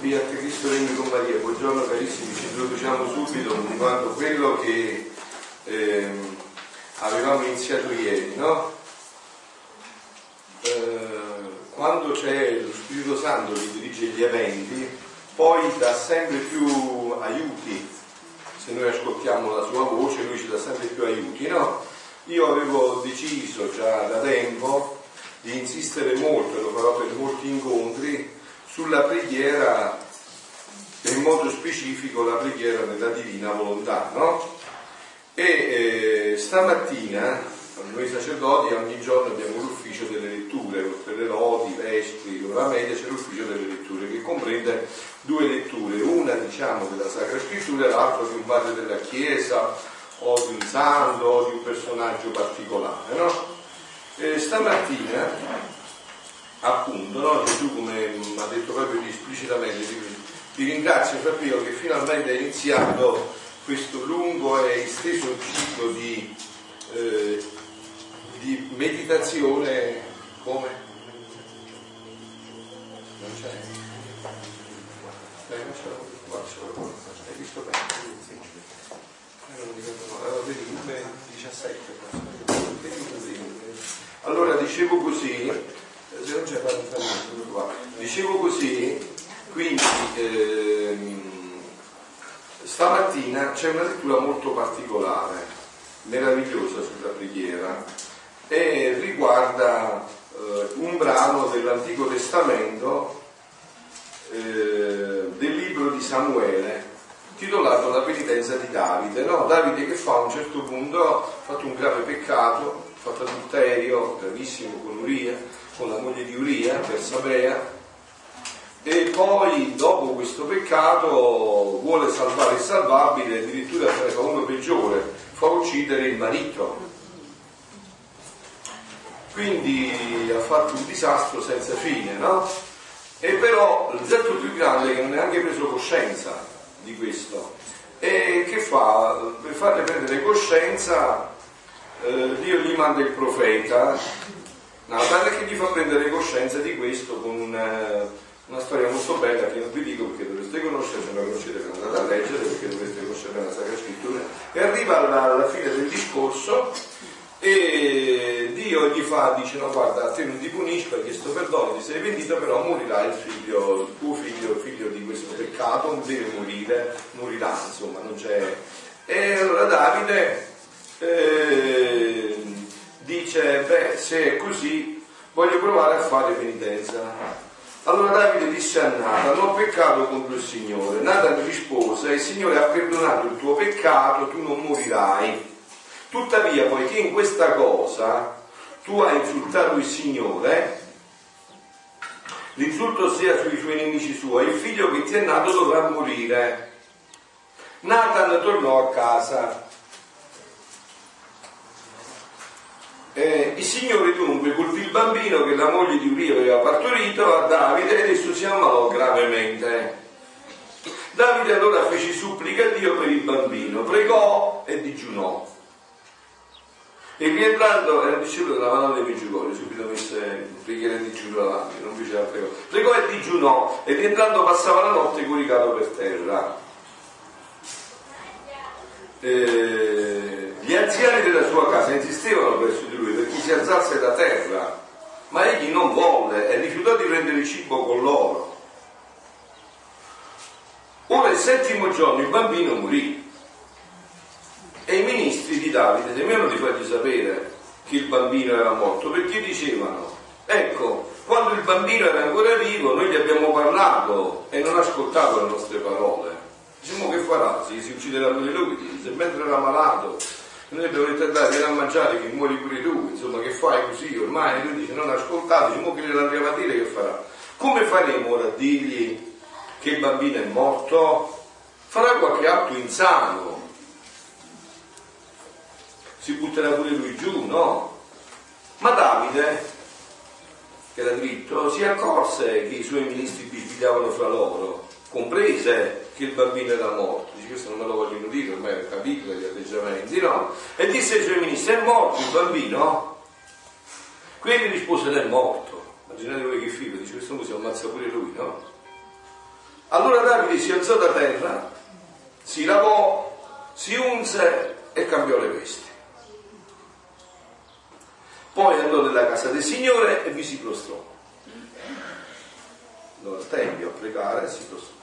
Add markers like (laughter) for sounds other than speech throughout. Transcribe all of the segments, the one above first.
Fiat Cristo Regno con Maria, buongiorno carissimi, ci introduciamo subito continuando quello che ehm, avevamo iniziato ieri, no? Eh, quando c'è lo Spirito Santo che dirige gli eventi, poi dà sempre più aiuti, se noi ascoltiamo la sua voce lui ci dà sempre più aiuti, no? Io avevo deciso già da tempo di insistere molto, lo farò per molti incontri, sulla preghiera e in modo specifico la preghiera della divina volontà, no? E eh, stamattina noi sacerdoti ogni giorno abbiamo l'ufficio delle letture, oltre le lodi, i vestri, l'ora media c'è l'ufficio delle letture che comprende due letture, una diciamo della Sacra Scrittura e l'altra di un padre della Chiesa o di un santo o di un personaggio particolare, no? E stamattina appunto, no? Gesù come ha detto proprio esplicitamente, ti ringrazio Fabio che finalmente hai iniziato questo lungo e esteso ciclo di, eh, di meditazione come? Non c'è? Eh, hai visto bene? Non mi ricordo, no, vedi, 17. Allora dicevo così, qua. Dicevo così, quindi ehm, stamattina c'è una lettura molto particolare, meravigliosa sulla preghiera e riguarda eh, un brano dell'Antico Testamento eh, del libro di Samuele titolato La penitenza di Davide. No? Davide che fa a un certo punto, ha fatto un grave peccato, ha fatto adulterio gravissimo con Uria, con la moglie di Uria, per Sabea, e poi dopo questo peccato vuole salvare il salvabile, addirittura fa uno peggiore, fa uccidere il marito. Quindi ha fatto un disastro senza fine, no? E però il detto più grande che non ha neanche preso coscienza di questo. E che fa? Per farle prendere coscienza, eh, Dio gli manda il profeta Natale che gli fa prendere coscienza di questo con una, una, storia molto bella che non vi dico perché dovreste conoscere, se non la conoscete andate a leggere perché dovreste conoscere la Sacra Scrittura e arriva alla, alla fine del discorso e Dio gli fa, dice no guarda te non ti punisco, hai chiesto perdono, ti sei pentito però morirà il figlio, il tuo figlio, il figlio di questo peccato, non deve morire, morirà insomma, non c'è. E allora Davide eh, dice, beh, se è così, voglio provare a fare penitenza. Allora Davide disse a Nathan, ho peccato contro il Signore. Nathan rispose, il Signore ha perdonato il tuo peccato, tu non morirai. Tuttavia, poiché in questa cosa tu hai insultato il Signore, l'insulto sia sui suoi nemici suoi, il figlio che ti è nato dovrà morire. Nathan tornò a casa Eh, il Signore dunque colpì il bambino che la moglie di Uria aveva partorito a Davide ed esso si ammalò gravemente. Davide allora fece supplica a Dio per il bambino, pregò e digiunò. E rientrando, era discepolo della Madonna dei Meggiugori, subito messe preghiera e digiuno davanti, non fece la pregò. Pregò e digiunò, e rientrando passava la notte coricato per terra. Eh, gli anziani della sua casa insistevano verso di lui perché si alzasse da terra, ma egli non volle e rifiutò di prendere cibo con loro. Ora il settimo giorno il bambino morì e i ministri di Davide temevano di fargli sapere che il bambino era morto perché dicevano, ecco, quando il bambino era ancora vivo noi gli abbiamo parlato e non ascoltato le nostre parole. Diciamo che farà? Si, si ucciderà pure lui, se mentre era malato noi abbiamo detto dai vieni a mangiare che muori pure tu, insomma che fai così, ormai lui dice non ascoltate, diciamo che glielo a dire che farà. Come faremo ora a dirgli che il bambino è morto? Farà qualche atto insano, si butterà pure lui giù, no? Ma Davide, che era dritto, si accorse che i suoi ministri bisbigliavano fra loro, comprese che il bambino era morto. Dice questo non me lo vogliono dire, ormai ho capito dagli atteggiamenti, no? E disse ai suoi ministri, è morto il bambino? Quelli rispose, è morto. Immaginate voi che figlio, dice questo si ammazza pure lui, no? Allora Davide si alzò da terra, si lavò, si unse e cambiò le vesti. Poi andò nella casa del Signore e vi si prostrò. Andò al a pregare e si prostrò.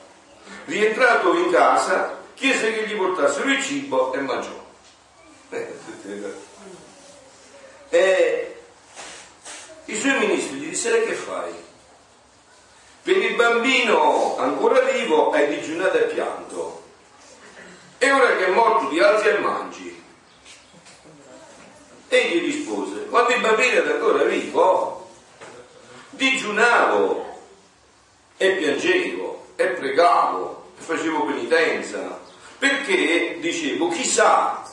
Rientrato in casa, chiese che gli portassero il cibo e mangiò. E i suoi ministri gli dissero che fai? Per il bambino ancora vivo hai digiunato e pianto. E ora che è morto ti alzi e mangi. Egli rispose, quando il bambino era ancora vivo, digiunavo e piangevo e pregavo e facevo penitenza, perché dicevo, chissà,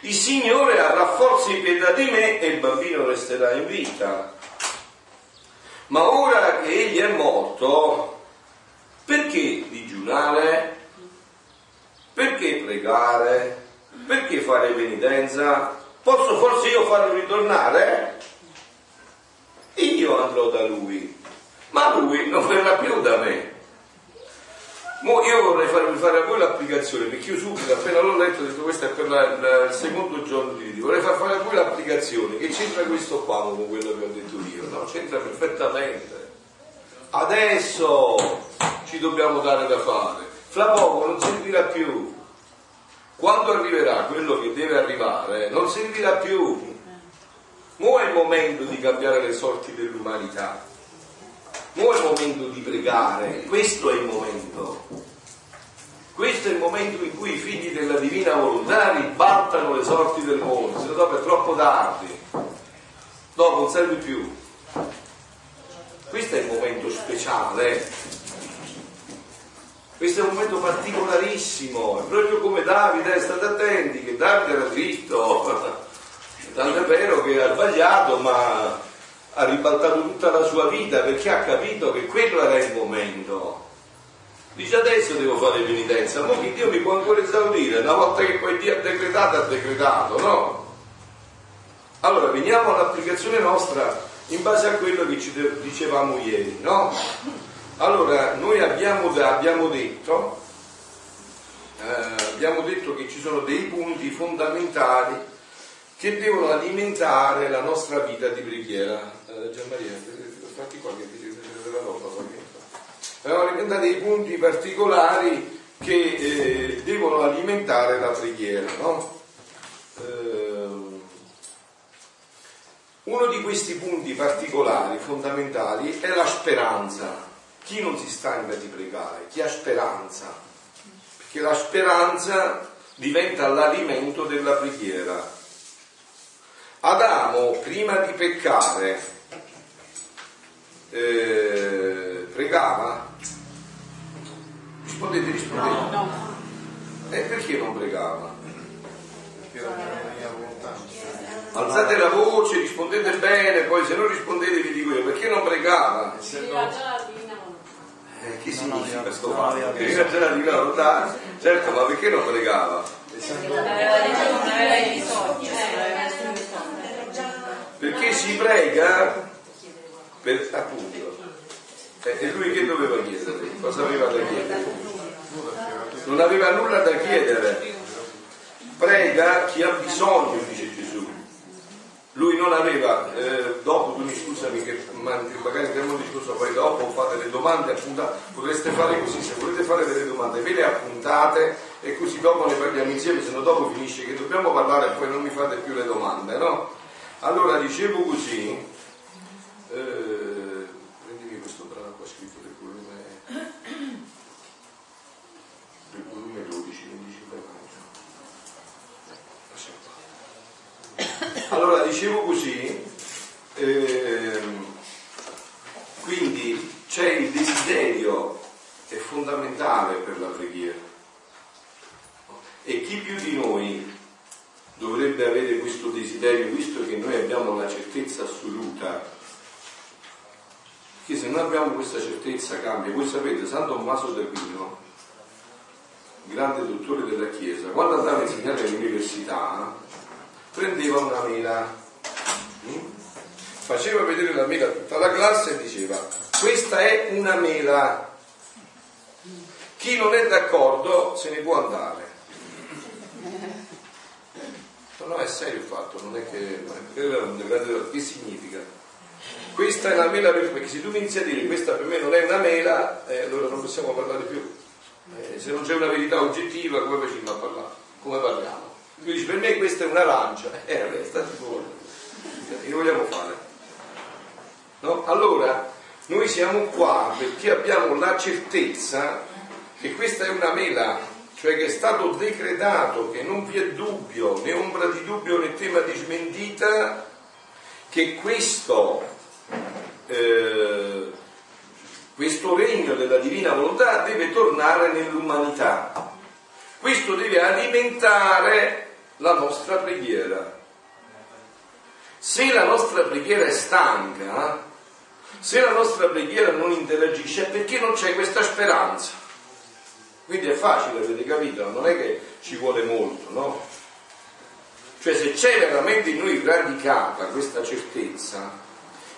il Signore avrà in pietà di me e il bambino resterà in vita. Ma ora che egli è morto, perché digiunare? Perché pregare? Perché fare penitenza? Posso forse io farlo ritornare? Io andrò da lui, ma lui non verrà più da me. Mo io vorrei farvi fare a voi l'applicazione, perché io subito, appena l'ho letto, ho detto questo è per la, la, il secondo giorno di Dio. Vorrei far fare a voi l'applicazione, che c'entra questo qua con quello che ho detto io, no? C'entra perfettamente. Adesso ci dobbiamo dare da fare. Fra poco non servirà più quando arriverà quello che deve arrivare, non servirà più. Mo è il momento di cambiare le sorti dell'umanità. Mo è il momento di pregare, questo è il momento. Questo è il momento in cui i figli della divina volontà ribaltano le sorti del mondo, se no dopo è troppo tardi. Dopo non serve più. Questo è il momento speciale questo è un momento particolarissimo, è proprio come Davide, state attenti che Davide era dritto, (laughs) tanto è vero che ha sbagliato, ma ha ribaltato tutta la sua vita perché ha capito che quello era il momento. Dice adesso devo fare penitenza, ma che Dio mi può ancora esaudire, una volta che poi Dio ha decretato, ha decretato, no? Allora veniamo all'applicazione nostra in base a quello che ci dicevamo ieri, no? Allora, noi abbiamo, abbiamo, detto, eh, abbiamo detto che ci sono dei punti fondamentali che devono alimentare la nostra vita di preghiera. Eh, Gianmaria, fatti qua che dice della roba. Abbiamo alimentato dei punti particolari che eh, devono alimentare la preghiera, no? Eh, uno di questi punti particolari, fondamentali, è la speranza. Chi non si stanca di pregare? Chi ha speranza? Perché la speranza diventa l'alimento della preghiera. Adamo, prima di peccare, eh, pregava? Rispondete, rispondete. No, no. E perché non pregava? Alzate la voce, rispondete bene, poi se non rispondete vi dico io, perché non pregava? Essendo... Eh, che significa questo fatto? Che c'era di volontà? Certo, ma perché non pregava? Perché si prega per appunto. Eh, e lui che doveva chiedere? Cosa aveva da chiedere? Non aveva nulla da chiedere. Prega chi ha bisogno, dice lui non aveva, eh, dopo tu mi scusami che magari abbiamo discusso poi dopo fate le domande appuntate, potreste fare così, se volete fare delle domande ve le appuntate e così dopo ne parliamo insieme, se no dopo finisce che dobbiamo parlare e poi non mi fate più le domande, no? Allora dicevo così, eh, prendevi questo brano qua scritto del volume, del volume 12, mi dice Allora, dicevo così, ehm, quindi c'è il desiderio, è fondamentale per la preghiera. E chi più di noi dovrebbe avere questo desiderio, visto che noi abbiamo la certezza assoluta che se noi abbiamo questa certezza cambia. Voi sapete, San Tommaso d'Aquino, grande dottore della Chiesa, quando andava a insegnare all'università, prendeva una mela, mm? faceva vedere la mela a tutta la classe e diceva questa è una mela. Chi non è d'accordo se ne può andare. No, è serio il fatto, non è che, che significa? Questa è una mela per perché se tu mi inizi a dire questa per me non è una mela, eh, allora non possiamo parlare più. Eh, se non c'è una verità oggettiva, come facciamo a parlare? Come parliamo? Tu dici per me questa è un'arancia, (laughs) eh vabbè, state buono. Che vogliamo fare? No? Allora, noi siamo qua perché abbiamo la certezza che questa è una mela, cioè che è stato decretato, che non vi è dubbio, né ombra di dubbio né tema di smentita, che questo, eh, questo regno della divina volontà deve tornare nell'umanità. Questo deve alimentare la nostra preghiera. Se la nostra preghiera è stanca, se la nostra preghiera non interagisce è perché non c'è questa speranza. Quindi è facile, avete capito? Non è che ci vuole molto, no? Cioè se c'è veramente in noi radicata questa certezza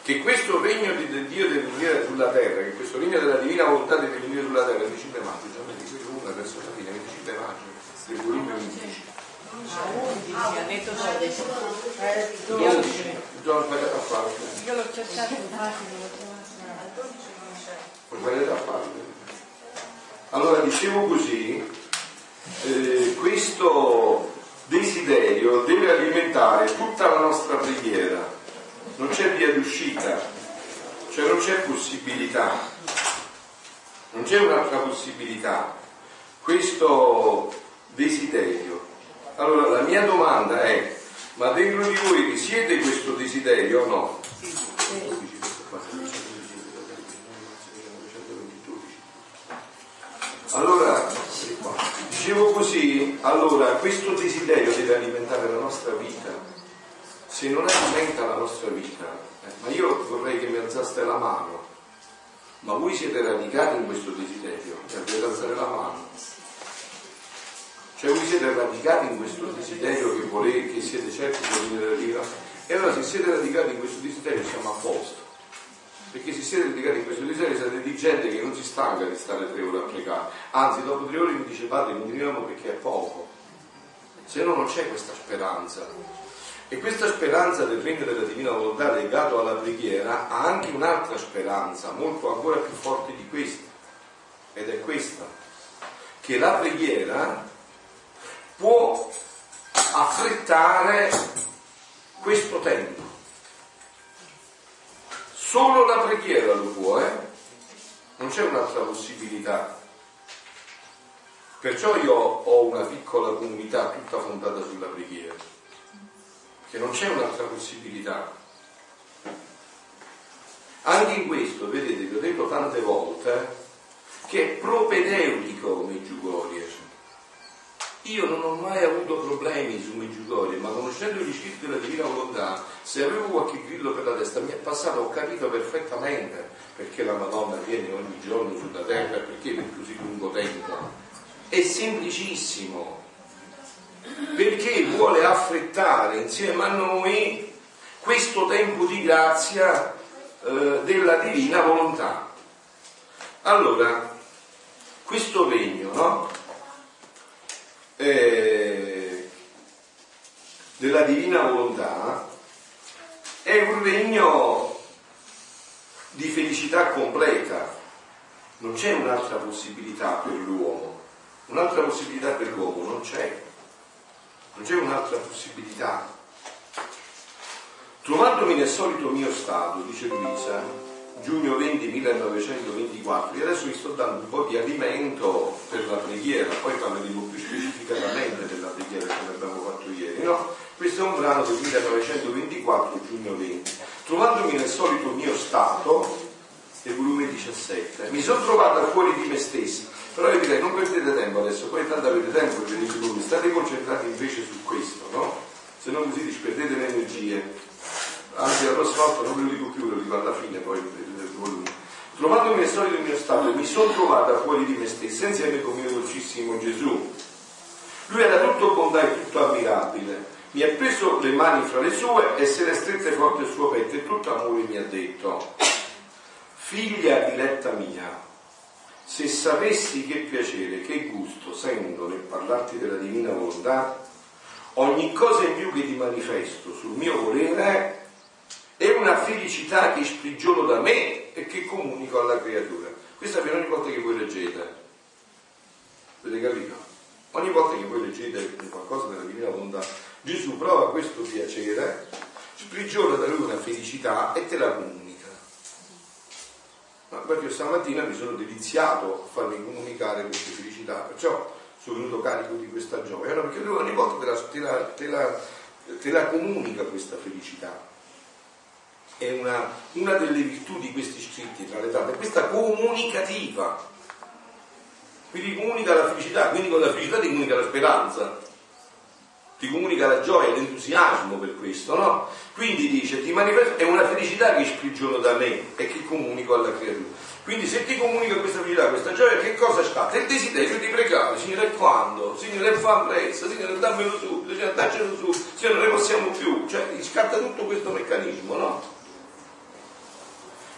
che questo regno di Dio deve venire sulla terra, che questo regno della divina volontà deve venire sulla terra, il 25 maggio, già di quello una verso la fine, il 25 maggio, del volume 11. 11, ha detto 12. 12. Ho sbagliato a farlo. Io l'ho cercato infatti, non l'ho trovato. Ho sbagliato a farlo. Allora dicevo così, eh, questo desiderio deve alimentare tutta la nostra preghiera, non c'è via d'uscita, cioè non c'è possibilità, non c'è un'altra possibilità. Questo desiderio. Allora la mia domanda è, ma dentro di voi risiede questo desiderio o no? Allora, dicevo così, allora questo desiderio deve alimentare la nostra vita. Se non alimenta la nostra vita, eh, ma io vorrei che mi alzaste la mano, ma voi siete radicati in questo desiderio, cioè dovete alzare la mano. Cioè voi siete radicati in questo desiderio che volete, che siete certi di venire da Dio. E allora se siete radicati in questo desiderio siamo a posto. Perché se siete radicati in questo desiderio siete di gente che non si stanca di stare tre ore a pregare. Anzi, dopo tre ore mi dice padre, continuiamo perché è poco. Se no non c'è questa speranza. E questa speranza del regno della divina volontà legato alla preghiera ha anche un'altra speranza, molto ancora più forte di questa. Ed è questa, che la preghiera può affrettare questo tempo. Solo la preghiera lo può, eh? Non c'è un'altra possibilità. Perciò io ho una piccola comunità tutta fondata sulla preghiera, che non c'è un'altra possibilità. Anche in questo, vedete, vi ho detto tante volte, che è propedeutico Meggiugorie io non ho mai avuto problemi su Meggiugorie, ma conoscendo gli scritti della Divina Volontà, se avevo qualche grillo per la testa mi è passato, ho capito perfettamente perché la Madonna viene ogni giorno sulla terra e perché per così lungo tempo. È semplicissimo, perché vuole affrettare insieme a noi questo tempo di grazia eh, della Divina Volontà. Allora, questo regno, no? Eh, della divina volontà è un regno di felicità completa, non c'è un'altra possibilità per l'uomo, un'altra possibilità per l'uomo non c'è, non c'è un'altra possibilità. Trovandomi nel solito mio stato, dice Luisa, giugno 20 1924 e adesso vi sto dando un po' di alimento per la preghiera, poi parleremo più specificatamente della preghiera come abbiamo fatto ieri, no? Questo è un brano del 1924, giugno 20. Trovandomi nel solito mio stato, del volume 17, mi sono trovata fuori di me stesso, però io direi non perdete tempo adesso, poi tanto avete tempo per i volumi, state concentrati invece su questo, no? Se no così disperdete le energie anzi la prossima non ve lo dico più, lo dico alla fine poi del volume. Trovandomi nel solito mio stato, mi sono trovata fuori di me stessa insieme con mio dolcissimo Gesù. Lui era tutto bontà e tutto ammirabile. Mi ha preso le mani fra le sue e se le strette forte il suo petto e tutto amore mi ha detto, figlia diletta mia, se sapessi che piacere, che gusto sento nel parlarti della divina volontà, ogni cosa in più che ti manifesto sul mio volere è una felicità che sprigiono da me e che comunico alla creatura. Questa per ogni volta che voi leggete. Avete capito? Ogni volta che voi leggete qualcosa della divina volontà, Gesù prova questo piacere, sprigiona da lui una felicità e te la comunica. Ma proprio stamattina mi sono deliziato a farmi comunicare queste felicità, perciò sono venuto carico di questa gioia, no? perché lui ogni volta te la, te, la, te, la, te la, comunica questa felicità. È una, una, delle virtù di questi scritti tra le tante, questa comunicativa. Quindi comunica la felicità, quindi con la felicità ti comunica la speranza ti comunica la gioia, l'entusiasmo per questo, no? Quindi dice, ti manifesta, è una felicità che sprigiono da me e che comunico alla creatura. Quindi se ti comunica questa felicità, questa gioia, che cosa scatta? Il desiderio di pregare, Signore, quando? Signore, fa presto, Signore, dammelo subito, Signore, daccelo su, Signore, non ne possiamo più. Cioè, scatta tutto questo meccanismo, no?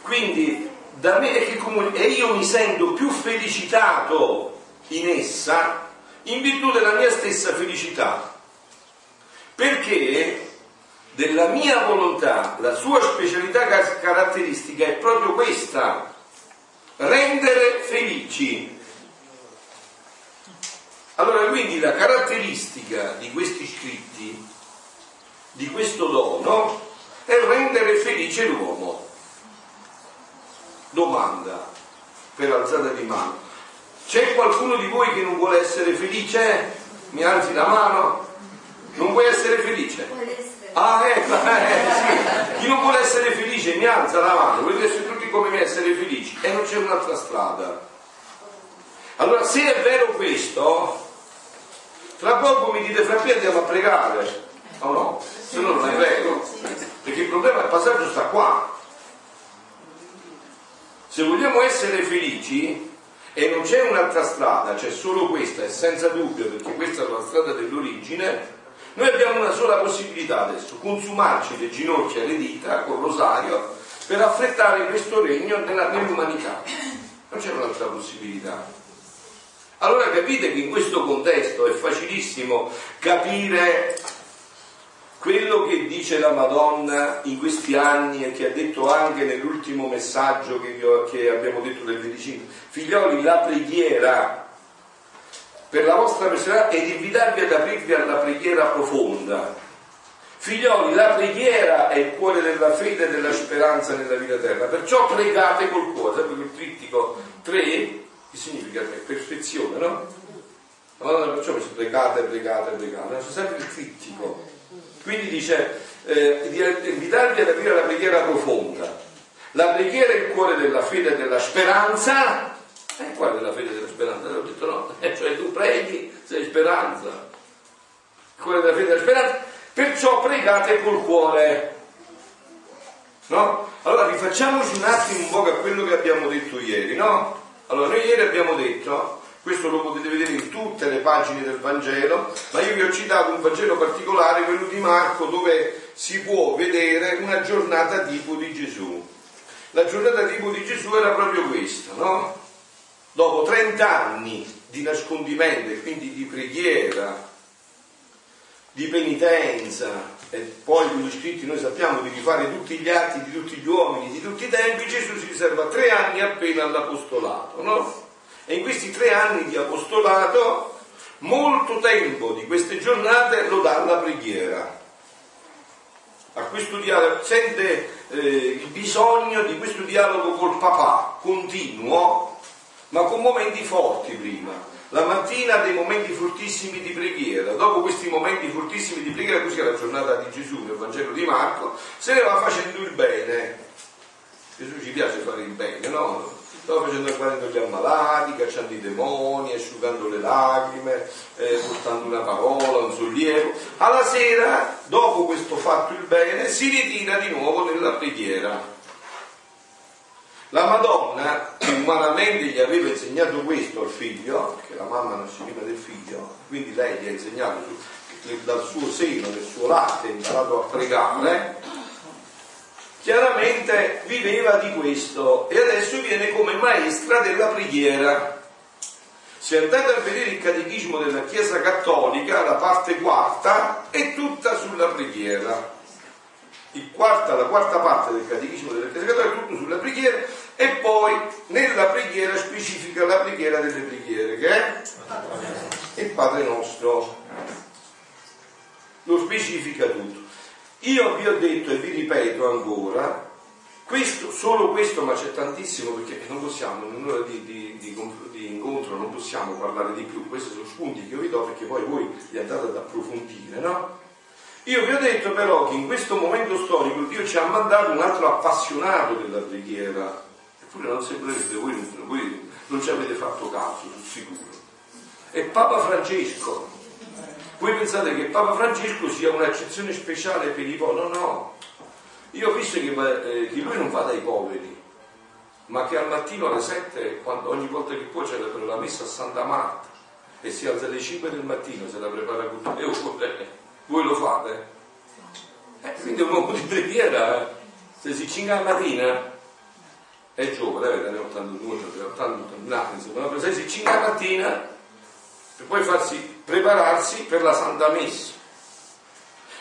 Quindi, da me è che comunica, e io mi sento più felicitato in essa in virtù della mia stessa felicità perché della mia volontà, la sua specialità caratteristica è proprio questa, rendere felici. Allora quindi la caratteristica di questi scritti, di questo dono, è rendere felice l'uomo. Domanda per alzata di mano. C'è qualcuno di voi che non vuole essere felice? Mi alzi la mano? Non vuoi essere felice? Ah, ecco, eh, sì. Chi non vuole essere felice mi alza la mano, volete essere tutti come me essere felici e non c'è un'altra strada. Allora, se è vero questo, tra poco mi dite, fra qui andiamo a pregare, o no? Se no non è vero, perché il problema, il passaggio sta qua. Se vogliamo essere felici, e non c'è un'altra strada, c'è solo questa, e senza dubbio, perché questa è la strada dell'origine, noi abbiamo una sola possibilità adesso, consumarci le ginocchia e le dita col rosario per affrettare questo regno nella, nell'umanità. Non c'è un'altra possibilità. Allora capite che in questo contesto è facilissimo capire quello che dice la Madonna in questi anni e che ha detto anche nell'ultimo messaggio che, ho, che abbiamo detto del 25. Figlioli, la preghiera per la vostra personalità ed invitarvi ad aprirvi alla preghiera profonda. Figlioli, la preghiera è il cuore della fede e della speranza nella vita eterna, perciò pregate col cuore, sempre quel trittico 3, che significa perfezione, no? La Madonna perciò mi pregate, pregate, pregate, c'è sempre il trittico. Quindi dice eh, di invitarvi ad aprire la preghiera profonda. La preghiera è il cuore della fede e della speranza e qual è la fede della speranza? Ho detto no, (laughs) eh, cioè tu preghi, sei speranza. Quella della fede della speranza. Perciò pregate col cuore. No? Allora rifacciamoci un attimo un po' a quello che abbiamo detto ieri, no? Allora noi ieri abbiamo detto, questo lo potete vedere in tutte le pagine del Vangelo, ma io vi ho citato un Vangelo particolare, quello di Marco, dove si può vedere una giornata tipo di Gesù. La giornata tipo di Gesù era proprio questa, no? dopo 30 anni di nascondimento e quindi di preghiera, di penitenza, e poi gli scritti noi sappiamo di rifare tutti gli atti di tutti gli uomini di tutti i tempi, Gesù si riserva tre anni appena all'apostolato, no? E in questi tre anni di apostolato, molto tempo di queste giornate lo dà alla preghiera. A questo dialogo, sente eh, il bisogno di questo dialogo col papà continuo ma con momenti forti prima. La mattina dei momenti fortissimi di preghiera, dopo questi momenti fortissimi di preghiera, così è la giornata di Gesù nel Vangelo di Marco, se ne va facendo il bene. Gesù ci piace fare il bene, no? Stava facendo guardando gli ammalati, cacciando i demoni, asciugando le lacrime, eh, portando una parola, un sollievo. Alla sera, dopo questo fatto il bene, si ritira di nuovo nella preghiera la Madonna umanamente gli aveva insegnato questo al figlio, perché la mamma nasce prima del figlio, quindi lei gli ha insegnato dal suo seno, del suo latte, ha imparato a pregare, chiaramente viveva di questo e adesso viene come maestra della preghiera. Se andate a vedere il catechismo della Chiesa Cattolica, la parte quarta è tutta sulla preghiera. Quarta, la quarta parte del catechismo della Chiesa Cattolica è tutto sulla preghiera e poi nella preghiera specifica la preghiera delle preghiere, che è il Padre nostro. Lo specifica tutto. Io vi ho detto e vi ripeto ancora, questo, solo questo, ma c'è tantissimo perché non possiamo, in un'ora di, di, di, di, incontro non possiamo parlare di più, questi sono spunti che io vi do perché poi voi li andate ad approfondire, no? Io vi ho detto però che in questo momento storico Dio ci ha mandato un altro appassionato della preghiera, eppure non sembrerete, voi, voi non ci avete fatto caso, sul sicuro. È Papa Francesco. Voi pensate che Papa Francesco sia un'accezione speciale per i poveri? No, no. Io ho visto che, eh, che lui non va dai poveri, ma che al mattino alle 7, quando, ogni volta che può celebra la messa a Santa Marta e si alza alle 5 del mattino, se la prepara con tutte le ore, voi lo fate? Eh, quindi è un uomo di preghiera, eh. se si cinga la mattina, è giovane, vede, ne 82, 81 anni, insomma, però se si cinga la mattina, per poi farsi prepararsi per la Santa Messa.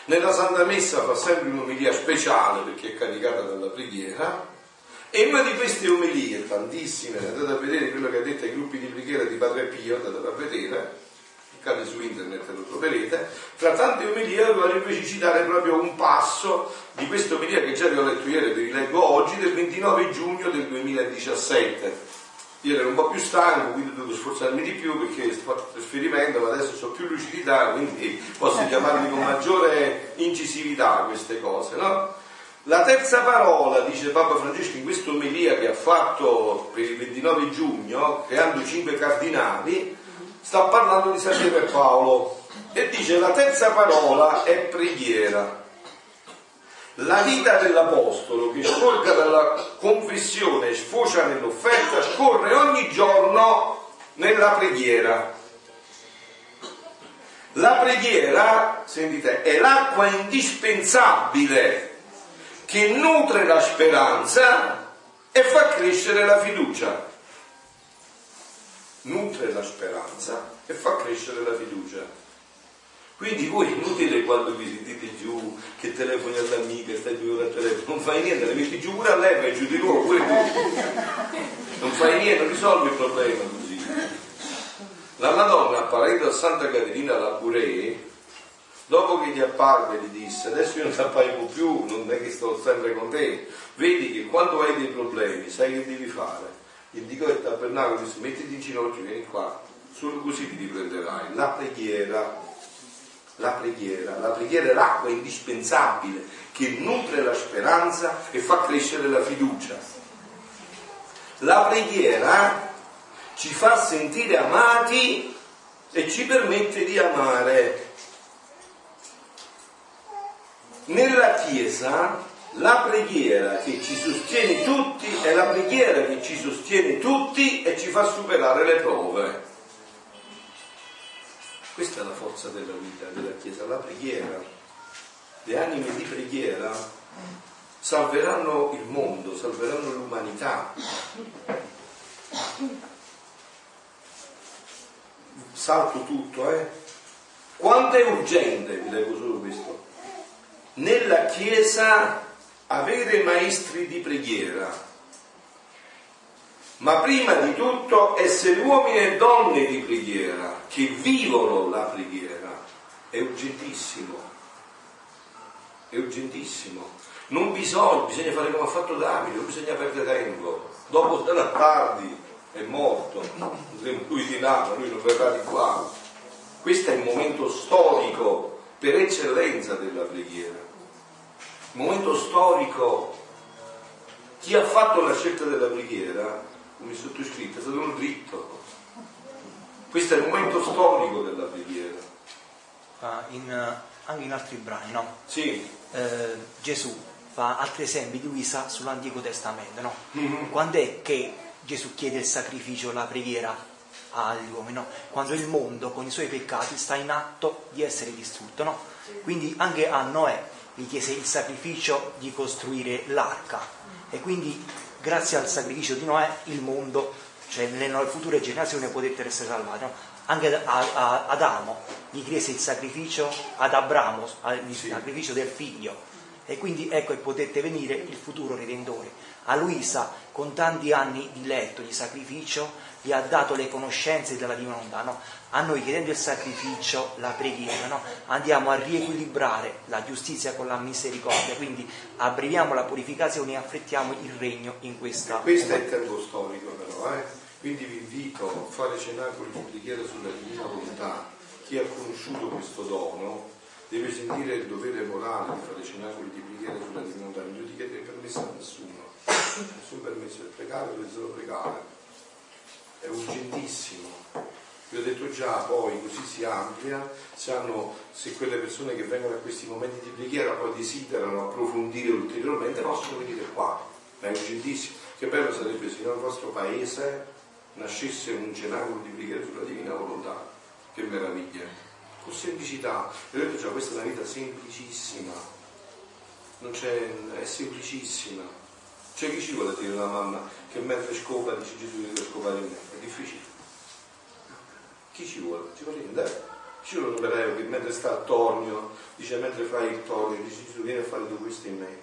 Nella Santa Messa fa sempre un'omelia speciale perché è caricata dalla preghiera e una di queste omelie, tantissime, andate a vedere quello che ha detto ai gruppi di preghiera di Padre Pio, andate a vedere, cliccate su internet e lo troverete, fra tante omelie voglio invece citare proprio un passo di questa omelia che già vi ho letto ieri e vi leggo oggi, del 29 giugno del 2017. Io ero un po' più stanco, quindi ho dovuto sforzarmi di più perché sto facendo trasferimento, ma adesso ho più lucidità, quindi posso chiamarmi con maggiore incisività queste cose, no? La terza parola, dice Papa Francesco in questa omelia che ha fatto per il 29 giugno, creando cinque cardinali, sta parlando di San Pietro e Paolo e dice la terza parola è preghiera. La vita dell'Apostolo che scorga dalla confessione sfocia nell'offerta scorre ogni giorno nella preghiera. La preghiera, sentite, è l'acqua indispensabile che nutre la speranza e fa crescere la fiducia nutre la speranza e fa crescere la fiducia. Quindi voi inutile quando vi sentite giù, che telefoni all'amica, stai ore al telefono, non fai niente, le metti giù pure a lei, vai giù di nuovo, pure tu. Non fai niente, risolvi il problema così. La Madonna apparendo a Santa Caterina la Puree, dopo che gli apparve gli disse, adesso io non ti appaio più, non è che sto sempre con te, vedi che quando hai dei problemi sai che devi fare indicò il tabernacolo e disse mettiti in ginocchio, vieni qua, solo così ti riprenderai. La preghiera, la preghiera, la preghiera è l'acqua indispensabile che nutre la speranza e fa crescere la fiducia. La preghiera ci fa sentire amati e ci permette di amare. Nella Chiesa la preghiera che ci sostiene tutti è la preghiera che ci sostiene tutti e ci fa superare le prove. Questa è la forza della vita della Chiesa, la preghiera. Le anime di preghiera salveranno il mondo, salveranno l'umanità. Salto tutto, eh? Quanto è urgente, vi leggo solo questo, nella Chiesa avere maestri di preghiera, ma prima di tutto essere uomini e donne di preghiera, che vivono la preghiera. È urgentissimo, è urgentissimo. Non bisogna, bisogna fare come ha fatto Davide, non bisogna perdere tempo. Dopo sarà tardi, è morto, lui di là, lui non verrà di qua. Questo è il momento storico per eccellenza della preghiera momento storico, chi ha fatto la scelta della preghiera, come sottoscritto, è stato un dritto. Questo è il momento storico della preghiera. Ah, in, eh, anche in altri brani, no? Sì. Eh, Gesù fa altri esempi di Luisa sull'Antico Testamento, no? Mm-hmm. Quando è che Gesù chiede il sacrificio, la preghiera agli uomini, no? Quando il mondo con i suoi peccati sta in atto di essere distrutto, no? Quindi anche a Noè gli chiese il sacrificio di costruire l'arca e quindi grazie al sacrificio di Noè il mondo, cioè nelle future generazioni potettero essere salvate. No? Anche ad Adamo gli chiese il sacrificio, ad Abramo il sacrificio del figlio e quindi ecco che potette venire il futuro Redentore. A Luisa, con tanti anni di letto, di sacrificio, gli ha dato le conoscenze della divina volontà. No? A noi, chiedendo il sacrificio, la preghiera, no? andiamo a riequilibrare la giustizia con la misericordia, quindi abbreviamo la purificazione e affrettiamo il regno in questa. Questo è il tempo storico, però, eh? quindi vi invito a fare cenacoli di preghiera sulla divina volontà. Chi ha conosciuto questo dono deve sentire il dovere morale di fare cenacoli di preghiera sulla divinità, non gli chiedere permesso a nessuno, nessun permesso di pregare, deve solo pregare, è urgentissimo. Vi ho detto già, poi così si amplia, sanno se quelle persone che vengono a questi momenti di preghiera poi desiderano approfondire ulteriormente, possono venire qua, ma è urgentissimo. Che bello sarebbe se nel vostro paese nascesse un cenacolo di preghiera sulla divina volontà, che meraviglia con semplicità. Vi ho detto già, questa è una vita semplicissima, non c'è, è semplicissima. C'è chi ci vuole dire una mamma che mentre scopa dice Gesù deve scopare in me, è difficile. Chi ci vuole? Ci vuole niente. Ci vuole un operaio che mentre sta a tornio, dice mentre fai il tornio, dice Gesù vieni a fare tu questo in me.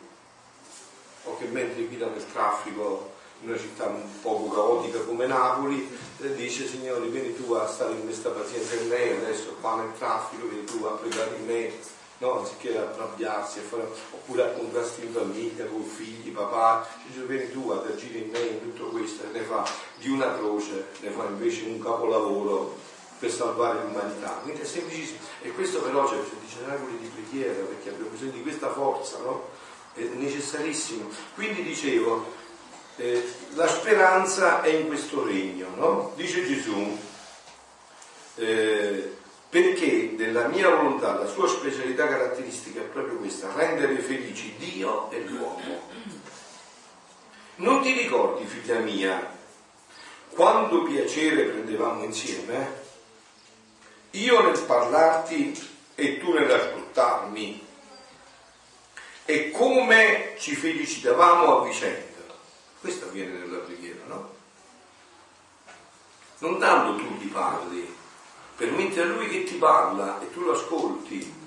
O che mentre guida nel traffico in una città un poco caotica come Napoli, dice Signore vieni tu a stare in questa pazienza in me, adesso qua nel traffico vieni tu a pregare in me, no? anziché arrabbiarsi, fare, oppure a contrasti in famiglia, con figli, papà, dice vieni tu ad agire in me in tutto questo e ne fa di una croce, ne fa invece un capolavoro per salvare l'umanità. Quindi è semplicissimo. E questo però c'è bisogno di di preghiera, perché abbiamo bisogno di questa forza, no? È necessarissimo. Quindi dicevo, eh, la speranza è in questo regno, no? Dice Gesù, eh, perché della mia volontà, la sua specialità caratteristica è proprio questa, rendere felici Dio e l'uomo. Non ti ricordi, figlia mia, quando piacere prendevamo insieme? Io nel parlarti e tu nell'ascoltarmi, e come ci felicitavamo a vicenda. Questo avviene nella preghiera, no? Non tanto tu gli parli, permetti a lui che ti parla e tu lo ascolti.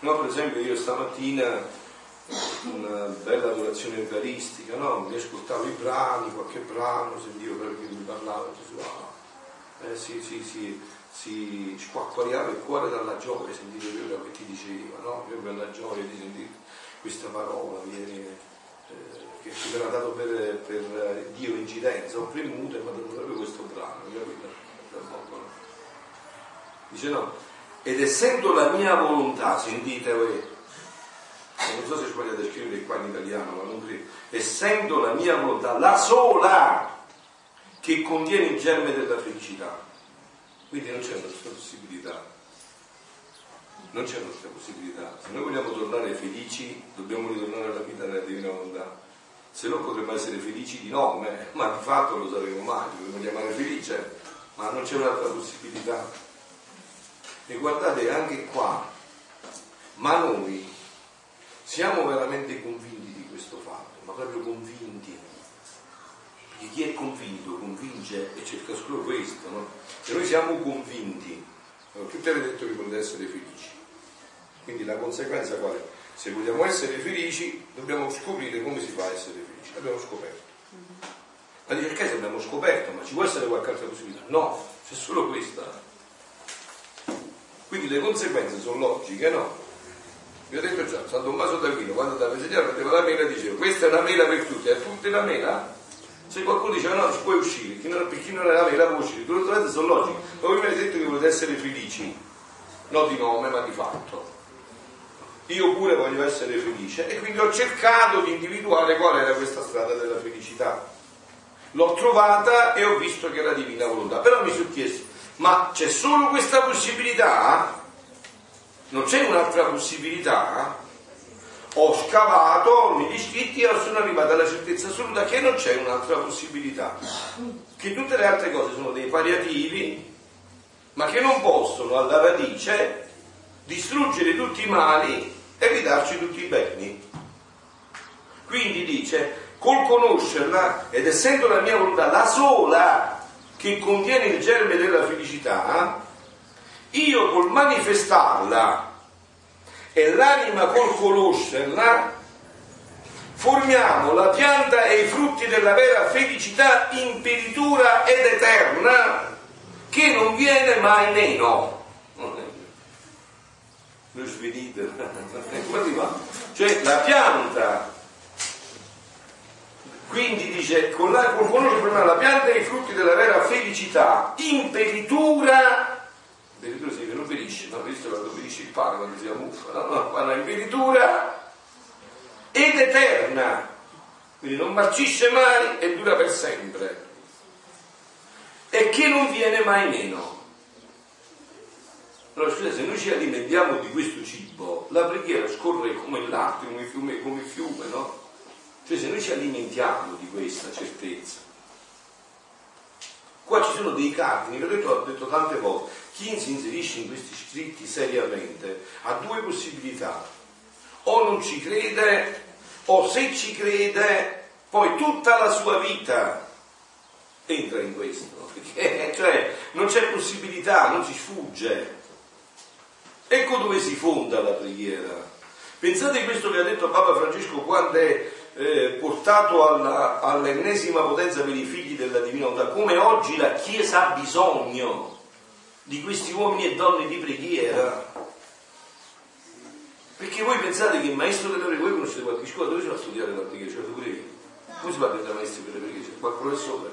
No, per esempio io stamattina una bella adorazione eucaristica, no? mi ascoltavo i brani, qualche brano, sentivo perché mi parlava Gesù, ah, eh, si, si, si, si squacquariava il cuore dalla gioia, sentire quello che ti diceva, no? proprio la gioia di sentire questa parola, viene eh, che ci verrà dato per, per Dio incidenza, ho premuto e mi ha dato proprio questo brano, Dice no, ed essendo la mia volontà, sentite voi, non so se sbagliate a scrivere qua in italiano, ma non credo, essendo la mia volontà la sola che contiene il germe della felicità, quindi non c'è un'altra possibilità. Non c'è un'altra possibilità. Se noi vogliamo tornare felici, dobbiamo ritornare alla vita della divina volontà se no potremmo essere felici di nome, ma di fatto lo saremo mai, dovremmo chiamare felice, ma non c'è un'altra possibilità. E guardate anche qua, ma noi siamo veramente convinti di questo fatto, ma proprio convinti. Perché chi è convinto convince e cerca solo questo, no? Se noi siamo convinti, allora, tutti avete detto che volete essere felici. Quindi la conseguenza qual è? Se vogliamo essere felici, dobbiamo scoprire come si fa a essere felici. L'abbiamo scoperto. Ma dice, ok, se abbiamo scoperto, ma ci può essere qualche altra possibilità? No, c'è solo questa. Quindi le conseguenze sono logiche, no? Vi ho detto già, San Tommaso d'Aquino, quando da Segnale prendeva la mela, diceva, questa è una mela per tutti, è tutti la mela? Se qualcuno diceva no, ci puoi uscire, chi non, per chi non è la mela può uscire, tutte le cose sono logiche. Ma voi mi avete detto che volete essere felici, non di nome, ma di fatto io pure voglio essere felice e quindi ho cercato di individuare qual era questa strada della felicità. L'ho trovata e ho visto che era divina volontà, però mi sono chiesto, ma c'è solo questa possibilità? Non c'è un'altra possibilità? Ho scavato negli scritti e sono arrivato alla certezza assoluta che non c'è un'altra possibilità, che tutte le altre cose sono dei paliativi, ma che non possono alla radice distruggere tutti i mali evitarci tutti i beni. Quindi dice, col conoscerla ed essendo la mia volontà la sola che contiene il germe della felicità, io col manifestarla e l'anima col conoscerla, formiamo la pianta e i frutti della vera felicità imperitura ed eterna che non viene mai meno. Lo svenite, (laughs) cioè la pianta quindi dice, conosce prima la pianta e i frutti della vera felicità, imperitura, imperitura significa non perisce, no? Visto quando perisce il pane, quando si ammuffa, no? no? Quando imperitura ed eterna, quindi non marcisce mai e dura per sempre, e che non viene mai meno. Allora, scusate, se noi ci alimentiamo di questo cibo, la preghiera scorre come il latte, come il fiume, come il fiume no? Cioè se noi ci alimentiamo di questa certezza, qua ci sono dei cardini, che ho detto, detto tante volte, chi si inserisce in questi scritti seriamente ha due possibilità, o non ci crede, o se ci crede, poi tutta la sua vita entra in questo, (laughs) perché cioè, non c'è possibilità, non si sfugge. Ecco dove si fonda la preghiera. Pensate a questo che ha detto Papa Francesco quando è eh, portato alla, all'ennesima potenza per i figli della divina volontà, come oggi la Chiesa ha bisogno di questi uomini e donne di preghiera. Perché voi pensate che il maestro delle preghiere, voi conoscete qualche scuola, dove si va a studiare la preghiera? Cioè, pure io. Come si parla da maestro delle preghiere? C'è qualche professore?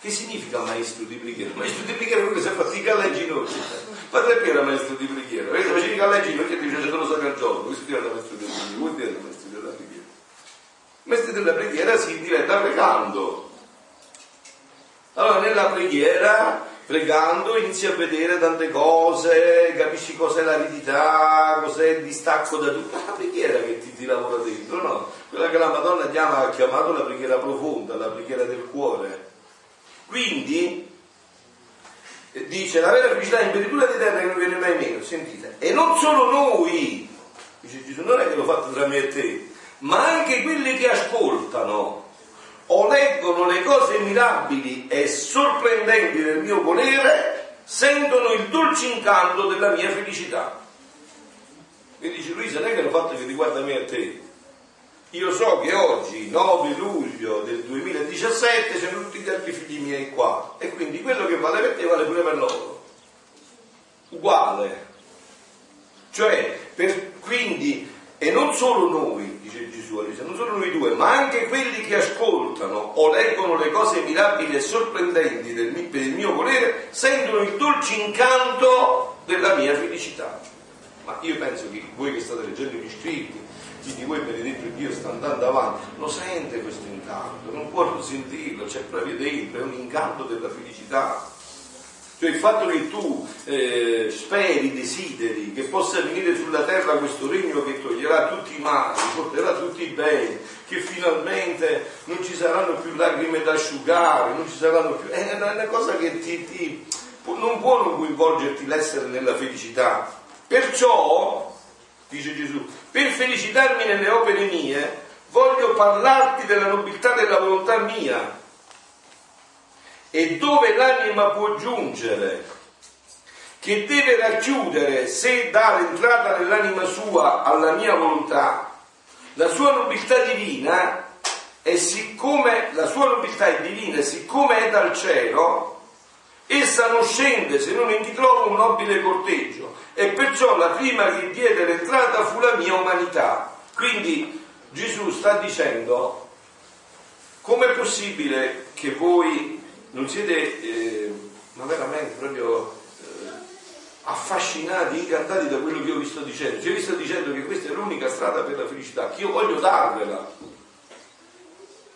Che significa maestro di preghiera? (laughs) Maestro di preghiera è quello che sa fatica a leggere ginocchia. Padre Piero era maestro di preghiera. Vedete, facevi a leggere ginocchia e dice se lo sa al giorno. Studiate maestro di preghiera. Vuol dire maestro? Maestro della preghiera si diventa pregando. Allora nella preghiera, pregando, inizi a vedere tante cose, capisci cos'è l'aridità, cos'è il distacco da tutto. È la preghiera che ti, ti lavora dentro, no? Quella che la Madonna chiama, ha chiamato la preghiera profonda, la preghiera del cuore. Quindi dice la vera felicità in imperitura di terra che non viene mai meno, sentite, e non solo noi, dice Gesù, non è che l'ho fatto tra me e te, ma anche quelli che ascoltano o leggono le cose mirabili e sorprendenti del mio volere, sentono il dolce incanto della mia felicità. E dice Luisa, non è che l'ho fatto che riguarda me e te. Io so che oggi, 9 luglio del 2017, sono tutti gli altri figli miei qua. E quindi quello che vale per te vale pure per loro. Uguale. Cioè, per, quindi, e non solo noi, dice Gesù a non solo noi due, ma anche quelli che ascoltano o leggono le cose mirabili e sorprendenti del, per il mio volere, sentono il dolce incanto della mia felicità. Ma io penso che voi che state leggendo gli scritti, chi di voi benedetto Dio sta andando avanti, lo sente questo incanto, non può non sentirlo, c'è proprio dentro, è un incanto della felicità. Cioè il fatto che tu eh, speri, desideri che possa venire sulla terra questo regno che toglierà tutti i mali, porterà tutti i beni, che finalmente non ci saranno più lacrime da asciugare, non ci saranno più... È una cosa che ti, ti, non può non coinvolgerti l'essere nella felicità. Perciò, dice Gesù, per felicitarmi nelle opere mie, voglio parlarti della nobiltà della volontà mia e dove l'anima può giungere, che deve racchiudere se dare entrata nell'anima sua alla mia volontà, la sua nobiltà divina, e siccome la sua nobiltà è divina, siccome è dal cielo, essa non scende se non in trovo un nobile corteggio, e perciò la prima che diede l'entrata fu la mia umanità. Quindi Gesù sta dicendo, com'è possibile che voi non siete, eh, ma veramente proprio eh, affascinati, incantati da quello che io vi sto dicendo. Cioè, vi sto dicendo che questa è l'unica strada per la felicità, che io voglio darvela.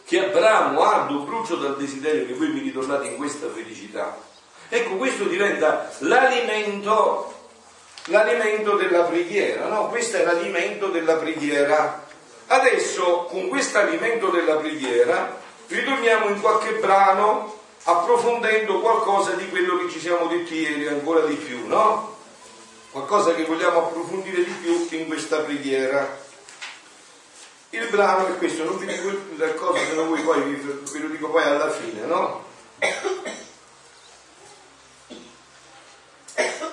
Che Abramo ardo brucio dal desiderio che voi mi ritornate in questa felicità. Ecco, questo diventa l'alimento, l'alimento della preghiera, no? Questo è l'alimento della preghiera. Adesso, con questo alimento della preghiera, ritorniamo in qualche brano approfondendo qualcosa di quello che ci siamo detti ieri ancora di più, no? qualcosa che vogliamo approfondire di più in questa preghiera. Il brano è questo, non vi dico il cosa, se non voi poi ve lo dico poi alla fine, no?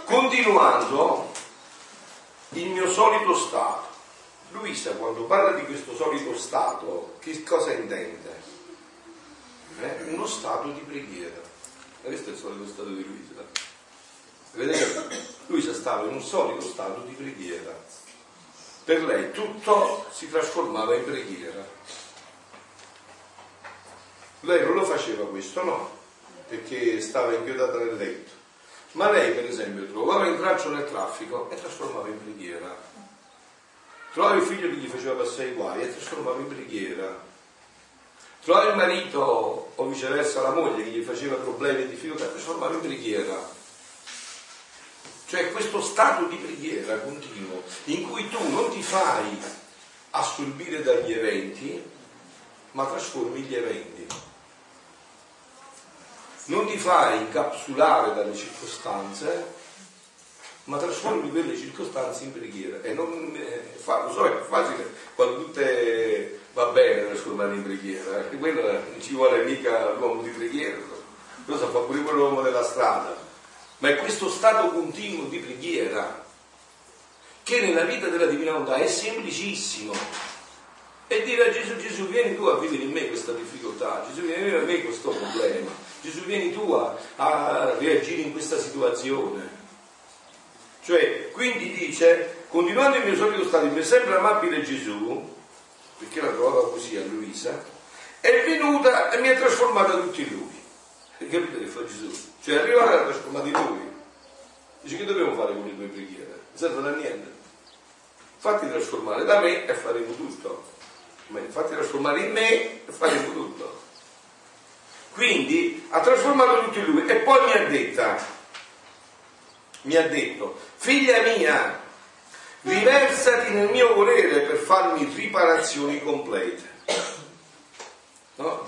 Continuando il mio solito stato. Luisa quando parla di questo solito stato, che cosa intende? Eh? Uno stato di preghiera. Questo è il solito stato di Luisa. Vedete? Luisa stava in un solito stato di preghiera. Per lei tutto si trasformava in preghiera. Lei non lo faceva questo, no, perché stava inchiodata nel letto. Ma lei, per esempio, trovava in braccio nel traffico e trasformava in preghiera. Trovava il figlio che gli faceva passare i guai e trasformava in preghiera. Trovava il marito o viceversa la moglie che gli faceva problemi e difficoltà trasformava in preghiera. Cioè questo stato di preghiera continuo in cui tu non ti fai assorbire dagli eventi, ma trasformi gli eventi. Non ti fai incapsulare dalle circostanze, ma trasformi quelle circostanze in preghiera. E non, eh, fa, lo so, è facile quando tutte va bene trasformare in preghiera, perché quello non ci vuole mica l'uomo di preghiera, cosa fa pure quell'uomo della strada ma è questo stato continuo di preghiera che nella vita della divina volontà è semplicissimo. E dire a Gesù, Gesù vieni tu a vivere in me questa difficoltà, Gesù vieni a me questo problema, Gesù vieni tu a, a reagire in questa situazione. Cioè, quindi dice, continuando il mio solito stato, il mio sempre amabile Gesù, perché la trovava così a Luisa, è venuta e mi ha trasformata tutti in lui. E capite che fa Gesù? Cioè arrivare a trasformare in lui. Dice che dobbiamo fare con le tue preghiere? Non servono a niente. Fatti trasformare da me e faremo tutto. Fatti trasformare in me e faremo tutto. Quindi ha trasformato tutto in lui e poi mi ha detta, mi ha detto, figlia mia, riversati nel mio volere per farmi riparazioni complete. No?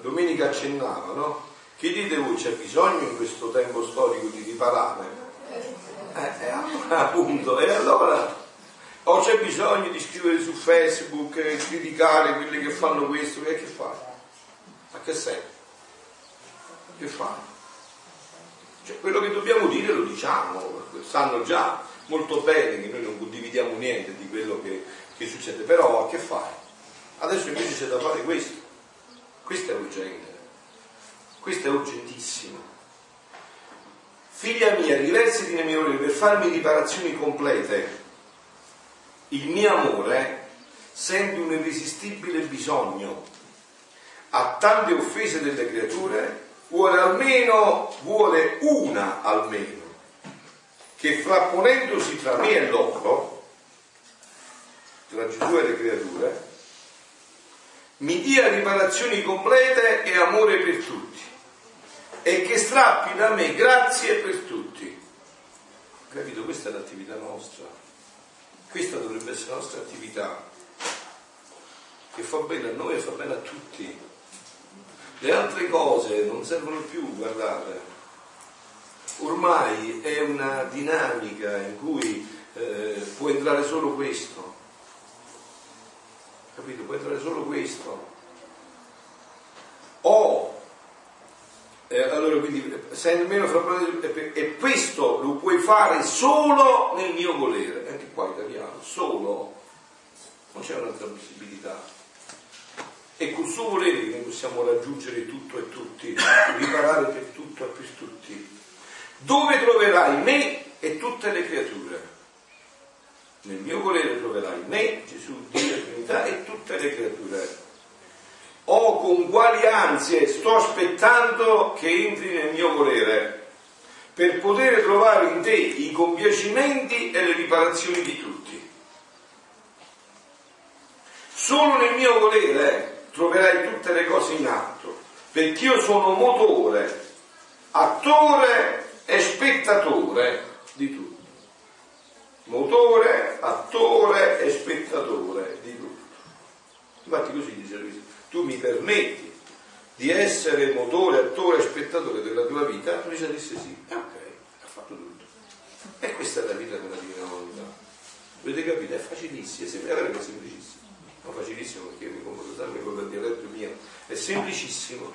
Domenica accennava, no? Chi dite voi c'è bisogno in questo tempo storico di riparare? Eh, eh, appunto, e allora o c'è bisogno di scrivere su Facebook e criticare quelli che fanno questo, e che fai? A che serve? Che fai? Cioè, quello che dobbiamo dire lo diciamo, sanno già molto bene che noi non condividiamo niente di quello che, che succede, però a che fai? Adesso invece c'è da fare questo, questo è urgente. Questo è urgentissimo. Figlia mia, riversati nei miei per farmi riparazioni complete. Il mio amore sente un irresistibile bisogno. A tante offese delle creature vuole almeno, vuole una almeno, che frapponendosi tra me e loro, tra Gesù e le creature, mi dia riparazioni complete e amore per tutti e che strappi da me grazie per tutti. Capito? Questa è l'attività nostra. Questa dovrebbe essere la nostra attività, che fa bene a noi e fa bene a tutti. Le altre cose non servono più, guardate. Ormai è una dinamica in cui eh, può entrare solo questo. Capito? Può entrare solo questo. O eh, allora quindi sei nemmeno fra e questo lo puoi fare solo nel mio volere anche qua italiano solo non c'è un'altra possibilità e col suo volere noi possiamo raggiungere tutto e tutti riparare per tutto e per tutti dove troverai me e tutte le creature nel mio volere troverai me Gesù Dio Trinità e tutte le creature o con quali ansie sto aspettando che entri nel mio volere per poter trovare in te i compiacimenti e le riparazioni di tutti. Solo nel mio volere troverai tutte le cose in atto, perché io sono motore, attore e spettatore di tutto. Motore, attore e spettatore di tutto. Infatti così dice Luisa tu mi permetti di essere motore, attore, spettatore della tua vita? Luisa disse sì, e ok, ha fatto tutto. E questa è la vita della divina volontà. Avete capito? È facilissimo, è è semplicissimo. Non facilissimo perché mi comporto sempre con il dialetto mio, è semplicissimo.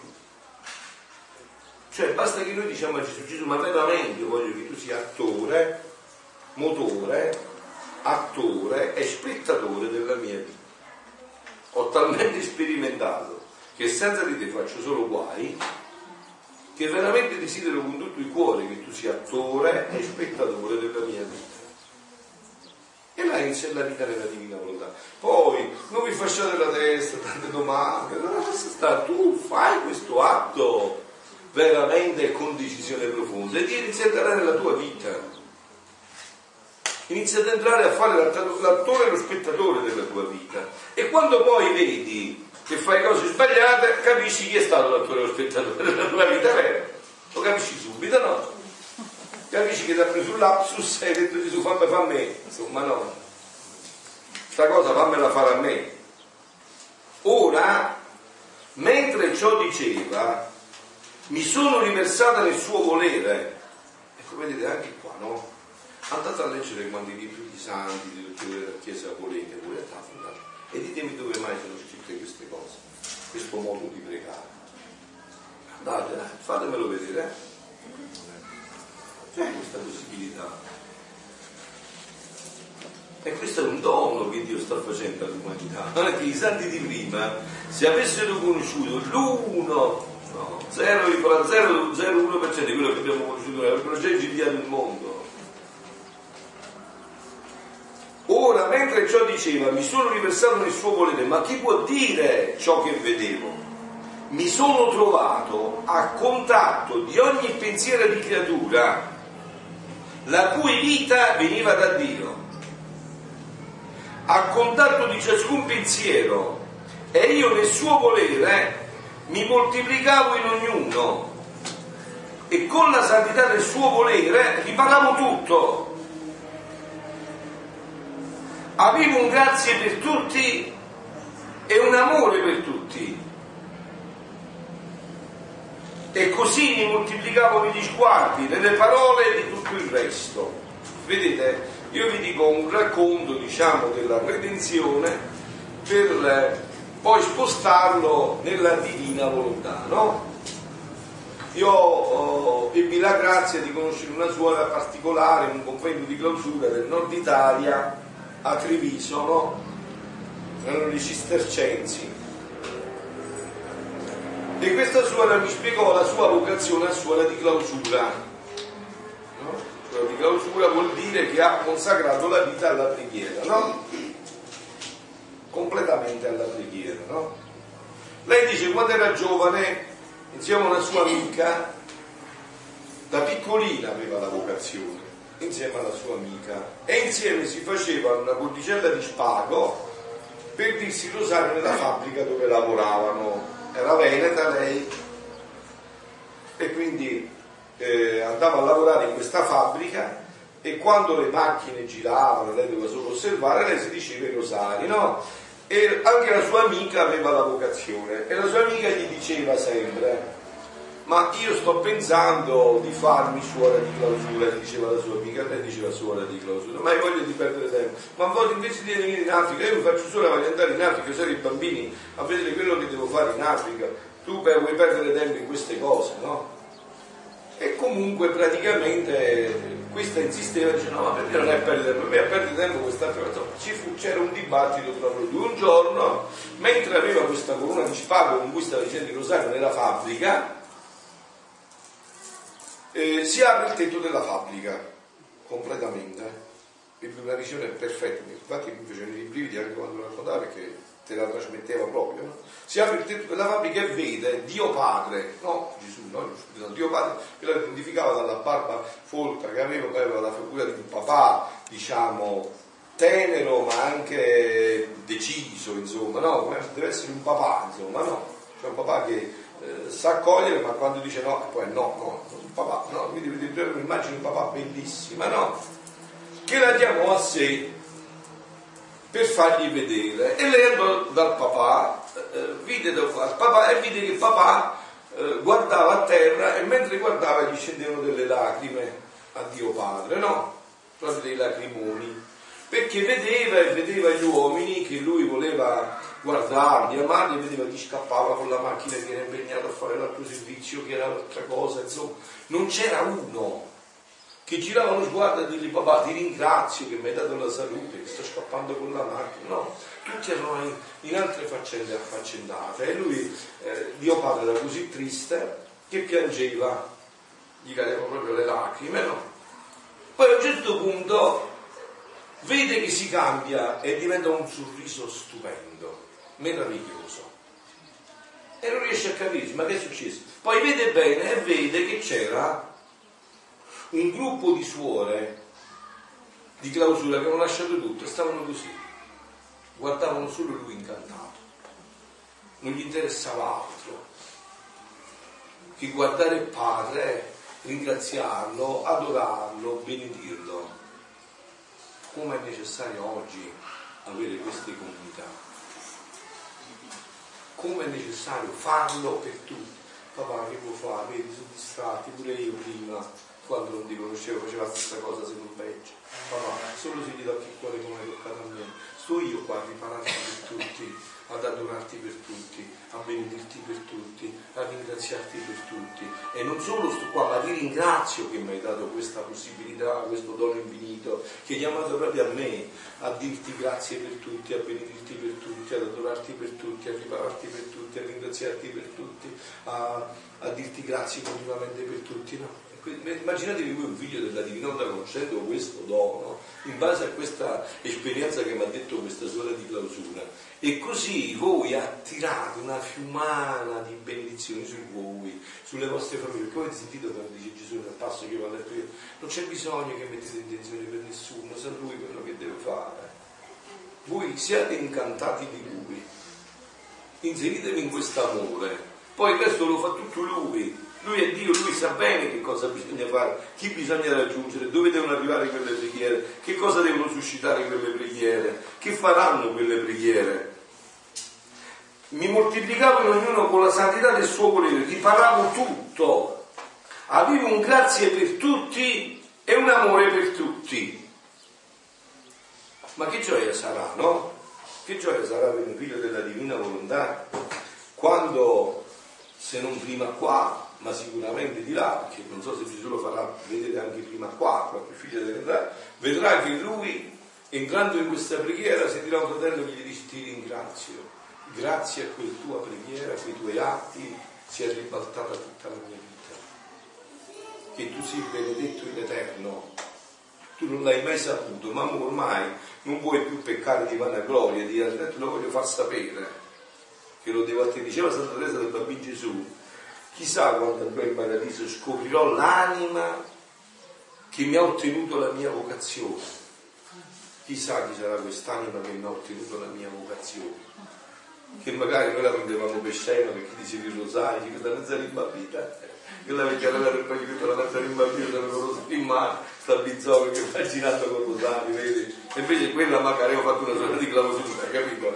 Cioè basta che noi diciamo a Gesù, Gesù, ma veramente voglio che tu sia attore, motore, attore e spettatore della mia vita. Ho talmente sperimentato che senza di te faccio solo guai, che veramente desidero con tutto il cuore che tu sia attore e spettatore della mia vita. E là inizia la vita nella divina volontà. Poi non vi fasciate la testa, tante domande, sta, tu fai questo atto veramente con decisione profonda e ti inizia a entrare nella tua vita. Inizia ad entrare a fare l'attore e lo spettatore della tua vita. E quando poi vedi che fai cose sbagliate, capisci chi è stato l'attore e lo spettatore della tua vita, vero? Lo capisci subito, no? Capisci che ti ha preso lapsus e hai detto Gesù fammi fa a me. Insomma no. Questa cosa fammela fare a me. Ora, mentre ciò diceva, mi sono riversata nel suo volere. Ecco, vedete anche qua, no? Andate a leggere quanti libri di santi, di dottori della Chiesa volete, volete e ditemi dove mai sono scritte queste cose, questo modo di pregare. Andate, eh, fatemelo vedere. Eh. C'è questa possibilità. E questo è un dono che Dio sta facendo all'umanità. Non è che i santi di prima, se avessero conosciuto l'uno no, 0,001% di quello che abbiamo conosciuto avrebbero già invidiato il mondo. Ora, mentre ciò diceva, mi sono riversato nel suo volere, ma chi può dire ciò che vedevo? Mi sono trovato a contatto di ogni pensiero di creatura, la cui vita veniva da Dio, a contatto di ciascun pensiero, e io nel suo volere mi moltiplicavo in ognuno e con la santità del suo volere riparavo tutto. Avevo un grazie per tutti e un amore per tutti. E così mi moltiplicavo negli sguardi, nelle parole e di tutto il resto. Vedete, io vi dico un racconto, diciamo, della redenzione per poi spostarlo nella divina volontà, no? Io oh, ebbi la grazia di conoscere una suora particolare, un convento di clausura del nord Italia, a Treviso, no? Erano i cistercensi. E questa suora mi spiegò la sua vocazione a suora di clausura. No? Suora di clausura vuol dire che ha consacrato la vita alla preghiera, no? Completamente alla preghiera. No? Lei dice quando era giovane, insieme a una sua amica, da piccolina aveva la vocazione, insieme alla sua amica, e insieme si faceva una cordicella di spago per dirsi rosario nella fabbrica dove lavoravano. Era veneta lei e quindi eh, andava a lavorare in questa fabbrica e quando le macchine giravano, lei doveva solo osservare, lei si diceva i rosari, no? E anche la sua amica aveva la vocazione e la sua amica gli diceva sempre ma io sto pensando di farmi suora di clausura, diceva la sua amica, lei diceva suora di clausura, ma io voglio di perdere tempo, ma voglio invece di venire in Africa, io mi faccio suora, voglio andare in Africa, usare i bambini a vedere quello che devo fare in Africa, tu per, vuoi perdere tempo in queste cose, no? E comunque praticamente questa insisteva, dice no ma perché non è perdere per me a perdere tempo cosa. Ci fu, c'era un dibattito tra loro due. Un giorno, mentre aveva questa corona di spago con cui stava dicendo il rosario nella fabbrica, eh, si apre il tetto della fabbrica completamente. Una visione perfetta, infatti mi facevano i brividi anche quando lo raccontava perché te la trasmetteva proprio. No? Si apre il tetto della fabbrica e vede Dio Padre, no Gesù, no Dio Padre, che la identificava dalla barba folta che aveva, poi aveva la figura di un papà, diciamo, tenero ma anche deciso, insomma, no? Deve essere un papà, insomma, no? Cioè un papà che eh, sa accogliere ma quando dice no, poi no, no, un papà, no? Quindi vedete un'immagine di un papà bellissima, no? Che la diamo a sé per fargli vedere. E lei andò dal papà, eh, vide dal papà e vide che papà eh, guardava a terra e mentre guardava gli scendevano delle lacrime a Dio Padre, no? proprio dei lacrimoni, perché vedeva e vedeva gli uomini che lui voleva guardarli, amarli, e vedeva chi scappava con la macchina che era impegnato a fare l'altro servizio, che era un'altra cosa, insomma, non c'era uno che girava lo sguardo e dirgli papà ti ringrazio che mi hai dato la salute, che sto scappando con la macchina, no, tutti erano in, in altre faccende affaccendate e lui, eh, Dio Padre era così triste che piangeva, gli cadevano proprio le lacrime, no? Poi a un certo punto vede che si cambia e diventa un sorriso stupendo, meraviglioso. E non riesce a capire, ma che è successo? Poi vede bene e vede che c'era un gruppo di suore di clausura che avevano lasciato tutto e stavano così, guardavano solo lui incantato, non gli interessava altro che guardare il Padre, ringraziarlo, adorarlo, benedirlo. Come è necessario oggi avere queste comunità? Come è necessario farlo per tutti? Papà, che può fare? Vedi, sono distratti, pure io prima quando non ti conoscevo faceva la stessa cosa se non peggio. Papà, solo se gli tocchi il cuore come hai toccato a me. Sto io qua a ripararti per tutti, ad adorarti per tutti, a benedirti per tutti, a ringraziarti per tutti. E non solo sto qua, ma ti ringrazio che mi hai dato questa possibilità, questo dono infinito, che hai chiamato proprio a me, a dirti grazie per tutti, a benedirti per tutti, ad adorarti per tutti, a ripararti per tutti, a ringraziarti per tutti, a, a dirti grazie continuamente per tutti. No? Immaginatevi voi un figlio della divinità conoscendo questo dono, in base a questa esperienza che mi ha detto questa suora di clausura, e così voi attirate una fiumana di benedizioni su voi, sulle vostre famiglie, perché avete sentito quando dice Gesù nel passo che io ho letto io, non c'è bisogno che mettete intenzioni per nessuno, sa lui quello che deve fare. Voi siate incantati di lui, inseritevi in questo amore, poi il resto lo fa tutto lui lui è Dio, lui sa bene che cosa bisogna fare, chi bisogna raggiungere, dove devono arrivare quelle preghiere, che cosa devono suscitare quelle preghiere, che faranno quelle preghiere. Mi moltiplicavo in ognuno con la santità del suo volere, riparavo tutto, avevo un grazie per tutti e un amore per tutti. Ma che gioia sarà, no? Che gioia sarà per un figlio della divina volontà quando, se non prima qua, ma sicuramente di là, perché non so se Gesù lo farà vedere anche prima qua, qualche figlio dell'età, vedrà che lui, entrando in questa preghiera, sentirà un fratello che gli dice ti ringrazio, grazie a quella tua preghiera, a quei tuoi atti, si è ribaltata tutta la mia vita. Che tu sii benedetto in eterno. Tu non l'hai mai saputo, ma ormai non vuoi più peccare di vanagloria, di te lo voglio far sapere, che lo devo a te. Diceva Santa Teresa del Bambino Gesù, Chissà quando andrò in paradiso scoprirò l'anima che mi ha ottenuto la mia vocazione. Chissà chi sarà quest'anima che mi ha ottenuto la mia vocazione. Che magari noi la prendevamo per scena perché dicevi il rosario, che la mezza rimbambita, che (laughs) la vecchia era per che la mezza rimbambita avevo in mano, sta bizzocco che fa girando con il rosario, vedi? E invece quella magari ho fatto una sorta di clausura, capito?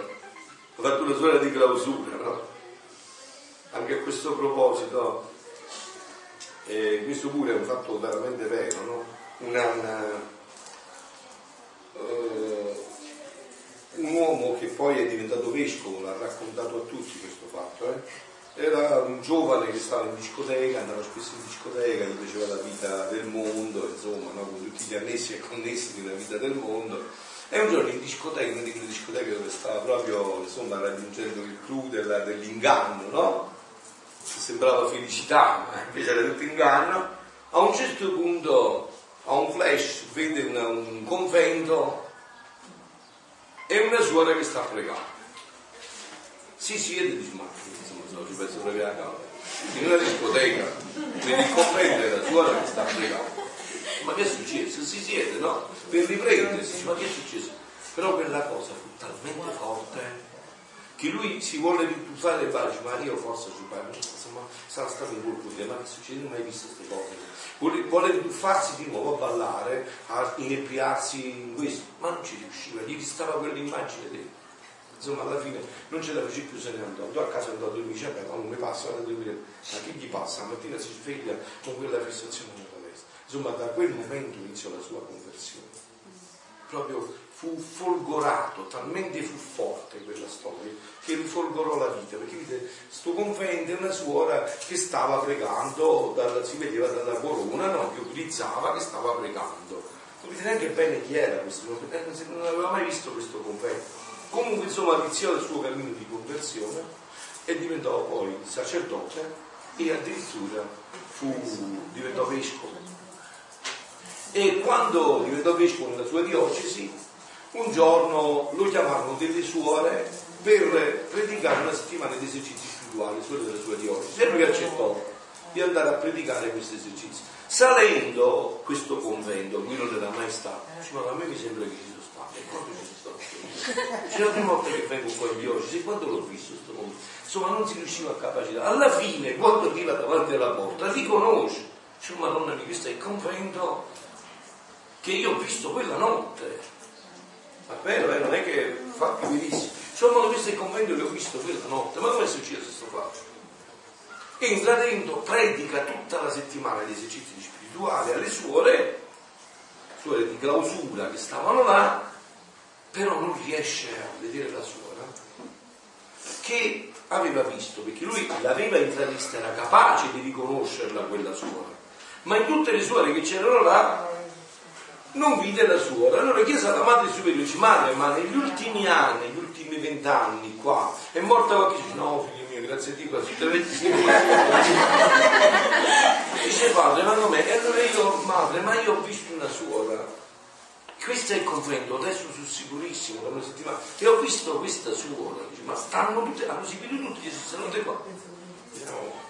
Ho fatto una sorta di clausura, no? Anche a questo proposito, eh, questo pure è un fatto veramente vero, no? una, una, uh, un uomo che poi è diventato vescovo, l'ha raccontato a tutti questo fatto, eh? era un giovane che stava in discoteca, andava spesso in discoteca, gli piaceva la vita del mondo, insomma, no? con tutti gli annessi e connessi della vita del mondo. E un giorno in discoteca, una di quelle discoteche dove stava proprio insomma, raggiungendo il clou della, dell'inganno, no? Sembrava felicità, ma (laughs) invece era tutto inganno, a un certo punto, a un flash, vede una, un convento e una suora che sta pregando. Si siede e dice, ma insomma, ci penso proprio a casa. In una discoteca, vede il convento e la suora che sta pregando. Ma che è successo? Si siede, no? Per riprendersi, ma che è successo? Però quella cosa fu talmente forte che lui si vuole rituffare e fare, ma io forse ci parlo, insomma, sarà stato un colpo di ma che succede? Non hai visto queste cose. Vuole, vuole rituffarsi di nuovo a ballare, a inebriarsi in questo, ma non ci riusciva, gli stava quell'immagine dentro. Insomma, alla fine non ce la fece più, se ne andò. Andò a casa, andò a dormire, dice, beh, non mi passa, a dormire. Ma chi gli passa? La mattina si sveglia con quella fissazione nella testa. Insomma, da quel momento iniziò la sua conversione. Proprio fu folgorato, talmente fu forte quella storia che rifolgorò la vita, perché vedete, sto convento una suora che stava pregando, dal, si vedeva dalla corona, no, che utilizzava, che stava pregando. Non vedete neanche bene chi era questo, non aveva mai visto questo convento. Comunque insomma iniziò il suo cammino di conversione e diventò poi sacerdote e addirittura fu, diventò vescovo. E quando diventò vescovo nella sua diocesi, un giorno lo chiamarono delle suore per predicare una settimana di esercizi spirituali, suore della sua diocesi, e lui accettò di andare a predicare questi esercizi. Salendo questo convento, qui non era mai stato, dice, ma a me mi sembra che ci sono stato, e quando ci sono stato? C'è la prima volta che vengo qua in diocesi, quando l'ho visto questo convento? Insomma, non si riusciva a capacitare. Alla fine, quando arriva davanti alla porta, riconosce, dice, Madonna mia, questo è il convento che io ho visto quella notte ma vero, eh, non è che fa più verissimo. Insomma, questo è il convento che ho visto quella notte, ma come è successo questo fatto? Entra dentro, predica tutta la settimana gli esercizi spirituali alle suore, suore di clausura che stavano là, però non riesce a vedere la suora che aveva visto, perché lui l'aveva intravista, era capace di riconoscerla quella suora, ma in tutte le suore che c'erano là non vide la suora. Allora chiese alla madre superiore, dice, madre, ma negli ultimi anni, negli ultimi vent'anni qua, è morta qualche dice, no figlio mio, grazie a Dio, quasi 25 Dice padre, ma non è. E allora io, madre, ma io ho visto una suora. Questo è il confronto, adesso sono sicurissimo, da una settimana. E ho visto questa suora, dice, ma stanno tutte, hanno seguito tutti, sono tutte qua. Diciamo,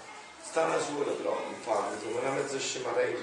sta una suora però, un padre, una mezza scemarella,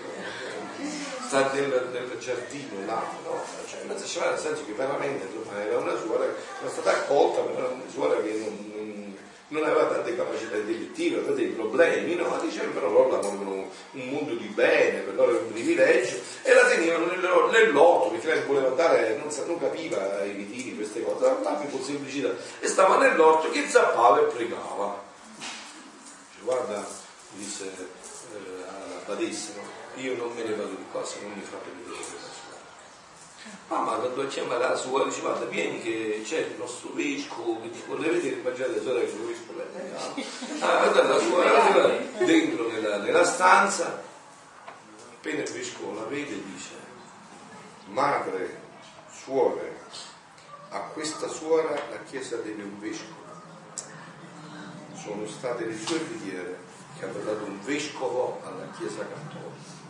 sta nel, nel giardino là, no? Cioè mezza scemarella nel senso che veramente era una suora che era stata accolta, ma era una suora che non, non, non aveva tante capacità intellettive, aveva dei problemi, no? Ma diceva però loro la volevano un mondo di bene, per loro era un privilegio, e la tenevano nell'otto, perché lei voleva andare, non, non capiva i ritiri, queste cose, più con semplicità, e stava nell'orto che zappava e pregava. Dice, guarda, disse eh, alla badessa, no? io non me ne vado di qua se non mi fate vedere la sua. Ah, ma quando chiamava la sua, dice guarda vieni che c'è il nostro vescovo che ti vuole vedere, immaginate sorella che il vescovo è ah, guarda la sua dentro nella, nella stanza, appena il vescovo la vede dice madre, suore, a questa suora la chiesa deve un vescovo. Sono state le sue preghiere che hanno dato un vescovo alla Chiesa Cattolica.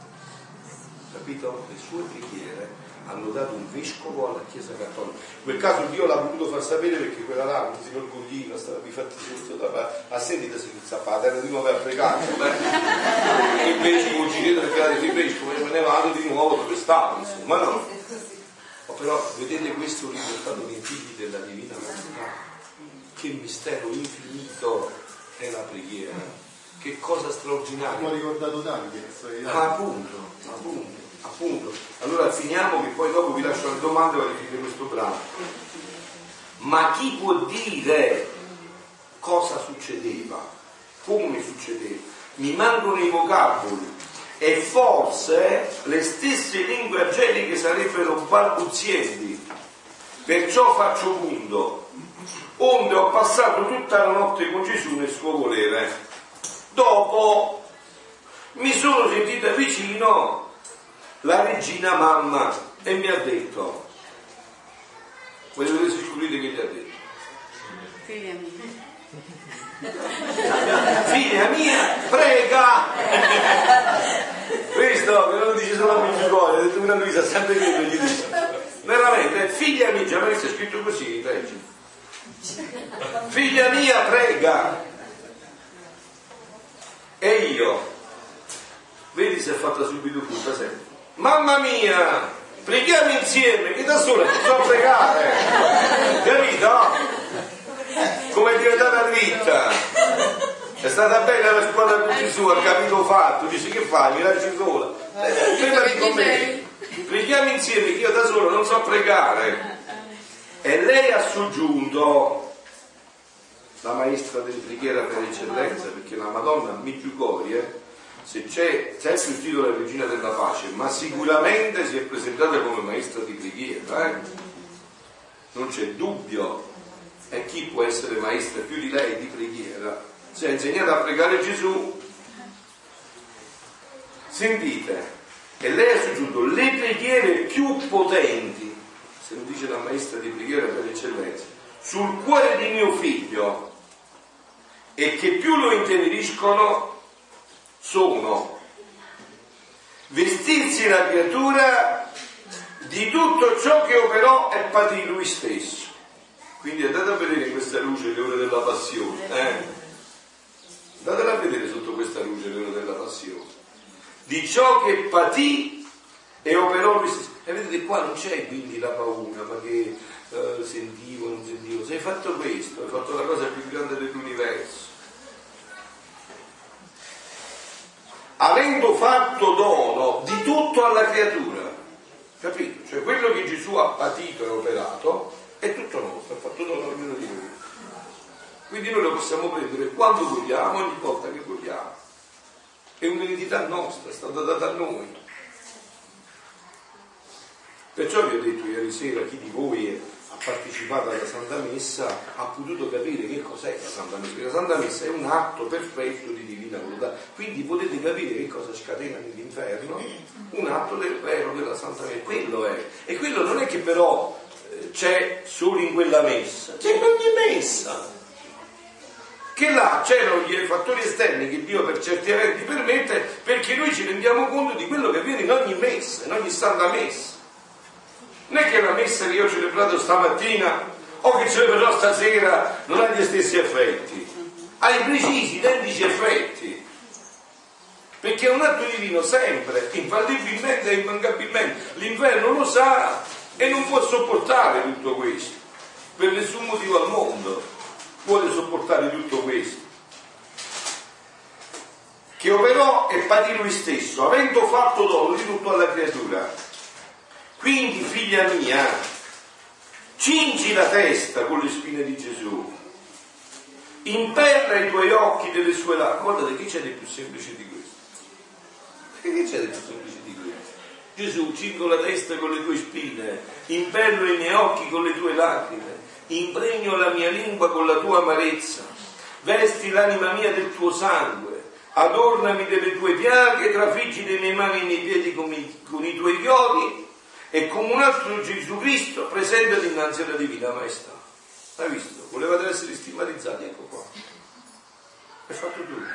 Capito? Le sue preghiere hanno dato un vescovo alla Chiesa Cattolica. In quel caso Dio l'ha voluto far sapere perché quella là, signor Goglino, stava di fatti tutto da a sentita si a terra di nuovo a pregare. (laughs) il vescovo ci chiede perché era il vescovo e me ne vado di nuovo dove stavo, insomma, no? Però vedete questo riportato nei figli della Divina Volontà. Che mistero infinito è la preghiera che cosa straordinaria. Ho ricordato Davide. Ah, appunto, appunto, appunto. Allora finiamo che poi dopo vi lascio le domande per finire questo brano. Ma chi può dire cosa succedeva? Come succedeva? Mi mancano i vocaboli e forse le stesse lingue angeliche sarebbero balbuzienti. Perciò faccio punto, onde ho passato tutta la notte con Gesù nel suo volere Dopo mi sono sentita vicino la regina mamma e mi ha detto, voi dovete scoprire che gli ha detto. Figlia mia. Figlia mia, prega! Questo che non dice solo a mio cuore, ha detto una Luisa sempre che gli dice. Veramente, figlia mia, già avesse scritto così, leggi. Figlia mia, prega! E io, vedi se è fatta subito tutta sempre. Mamma mia, preghiamo insieme, che da sola ti so pregare. Capito? Come è diventata dritta. È stata bella la scuola con Gesù, ha capito fatto, dice che fai, mi lasci sola. Eh, con me. Preghiamo insieme, che io da solo non so pregare. E lei ha soggiunto, la maestra della preghiera per eccellenza, perché la Madonna Medjugorje se c'è sempre il titolo della regina della pace, ma sicuramente si è presentata come maestra di preghiera, eh? non c'è dubbio. E chi può essere maestra più di lei di preghiera? Si è insegnata a pregare Gesù. Sentite, e lei ha soggiunto le preghiere più potenti, se lo dice la maestra di preghiera per eccellenza, sul cuore di mio figlio e che più lo inteneriscono sono vestirsi la creatura di tutto ciò che operò e patì lui stesso. Quindi andate a vedere questa luce le ore della passione. Eh? Andatela a vedere sotto questa luce le ore della passione. Di ciò che patì e operò lui stesso. E vedete qua non c'è quindi la paura, ma che uh, sentivo, non sentivo. Se hai fatto questo, hai fatto la cosa più grande dell'universo. Avendo fatto dono di tutto alla creatura, capito? Cioè quello che Gesù ha patito e operato è tutto nostro, ha fatto dono ognuno di noi. Quindi noi lo possiamo prendere quando vogliamo, ogni volta che vogliamo. È un'eredità nostra, è stata data a noi. Perciò vi ho detto ieri sera chi di voi ha partecipato alla Santa Messa ha potuto capire che cos'è la Santa Messa. La Santa Messa è un atto perfetto di divina volontà, quindi potete capire che cosa scatena nell'inferno, un atto del vero della Santa Messa. Quello è. E quello non è che però eh, c'è solo in quella messa, c'è in ogni messa. Che là c'erano gli fattori esterni che Dio per certi eventi permette perché noi ci rendiamo conto di quello che avviene in ogni messa, in ogni santa messa. Non è che la messa che io ho celebrato stamattina o che celebrerò stasera non ha gli stessi effetti, ha i precisi, identici effetti. Perché è un atto divino sempre, infallibilmente e immancabilmente. L'inferno lo sa e non può sopportare tutto questo. Per nessun motivo al mondo vuole sopportare tutto questo. Che operò e patì lui stesso, avendo fatto dono di tutto alla creatura quindi, figlia mia, cingi la testa con le spine di Gesù, imperra i tuoi occhi delle sue lacrime. Guardate, che c'è di più semplice di questo? Che c'è di più semplice di questo? Gesù, cingo la testa con le tue spine, imperro i miei occhi con le tue lacrime, impregno la mia lingua con la tua amarezza, vesti l'anima mia del tuo sangue, adornami delle tue piaghe, trafiggi le mie mani e i miei piedi con i, con i tuoi chiodi e come un altro Gesù Cristo presenta dinanzi alla Divina Maestà. Hai visto? Volevate essere stigmatizzati, ecco qua. È fatto tutto.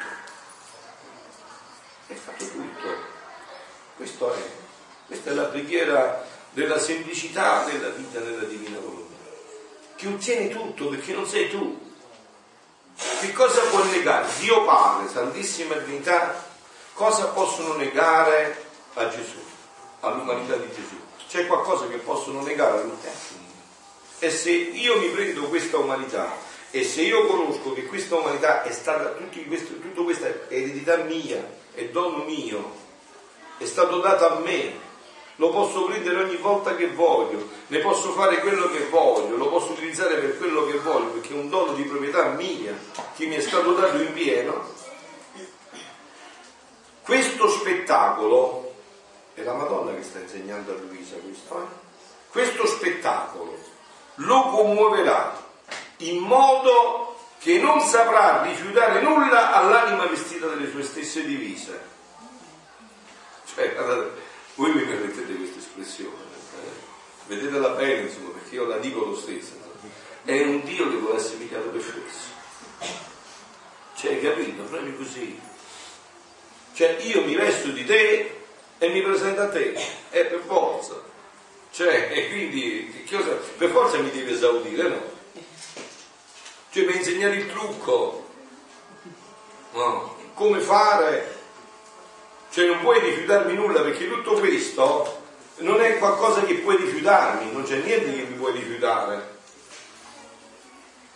È fatto tutto. È. Questa è la preghiera della semplicità della vita nella Divina Volontà. Che ottiene tutto perché non sei tu. Che cosa può negare? Dio Padre, Santissima Trinità, cosa possono negare a Gesù, all'umanità di Gesù? C'è qualcosa che possono negare all'interno. E se io mi prendo questa umanità e se io conosco che questa umanità è stata, questo, tutta questa eredità mia, è dono mio, è stato dato a me, lo posso prendere ogni volta che voglio, ne posso fare quello che voglio, lo posso utilizzare per quello che voglio, perché è un dono di proprietà mia che mi è stato dato in pieno. Questo spettacolo è la Madonna che sta insegnando a Luisa questo. Eh? Questo spettacolo lo commuoverà in modo che non saprà rifiutare nulla all'anima vestita delle sue stesse divise. Cioè, voi mi permettete questa espressione, eh? vedetela bene, insomma, perché io la dico lo stesso. È un Dio che vuole essere pigliato per fesso. Cioè, capito? Proprio così. Cioè, io mi vesto di te e mi presenta a te, è per forza. Cioè, e quindi cosa, per forza mi devi esaudire, no? Cioè mi insegnare il trucco, no? come fare, cioè non puoi rifiutarmi nulla perché tutto questo non è qualcosa che puoi rifiutarmi, non c'è niente che mi puoi rifiutare.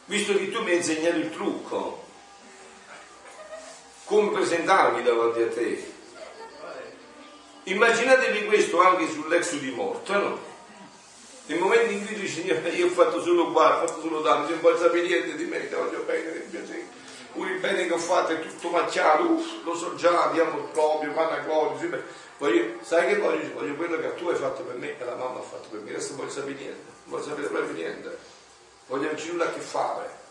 Visto che tu mi hai insegnato il trucco, come presentarmi davanti a te, Immaginatevi questo anche sull'ex di morte, no? Nel momento in cui Signore, io ho fatto solo qua, ho fatto solo tanto, non vuoi sapere niente di me, ti voglio bene, ti piace. pure il bene che ho fatto è tutto macchiato, uff, lo so già, andiamo proprio, vanno a gloria, voglio, sai che voglio? Voglio quello che tu hai fatto per me e la mamma ha fatto per me, adesso non voglio sapere niente, non voglio sapere proprio niente, voglio averci nulla a che fare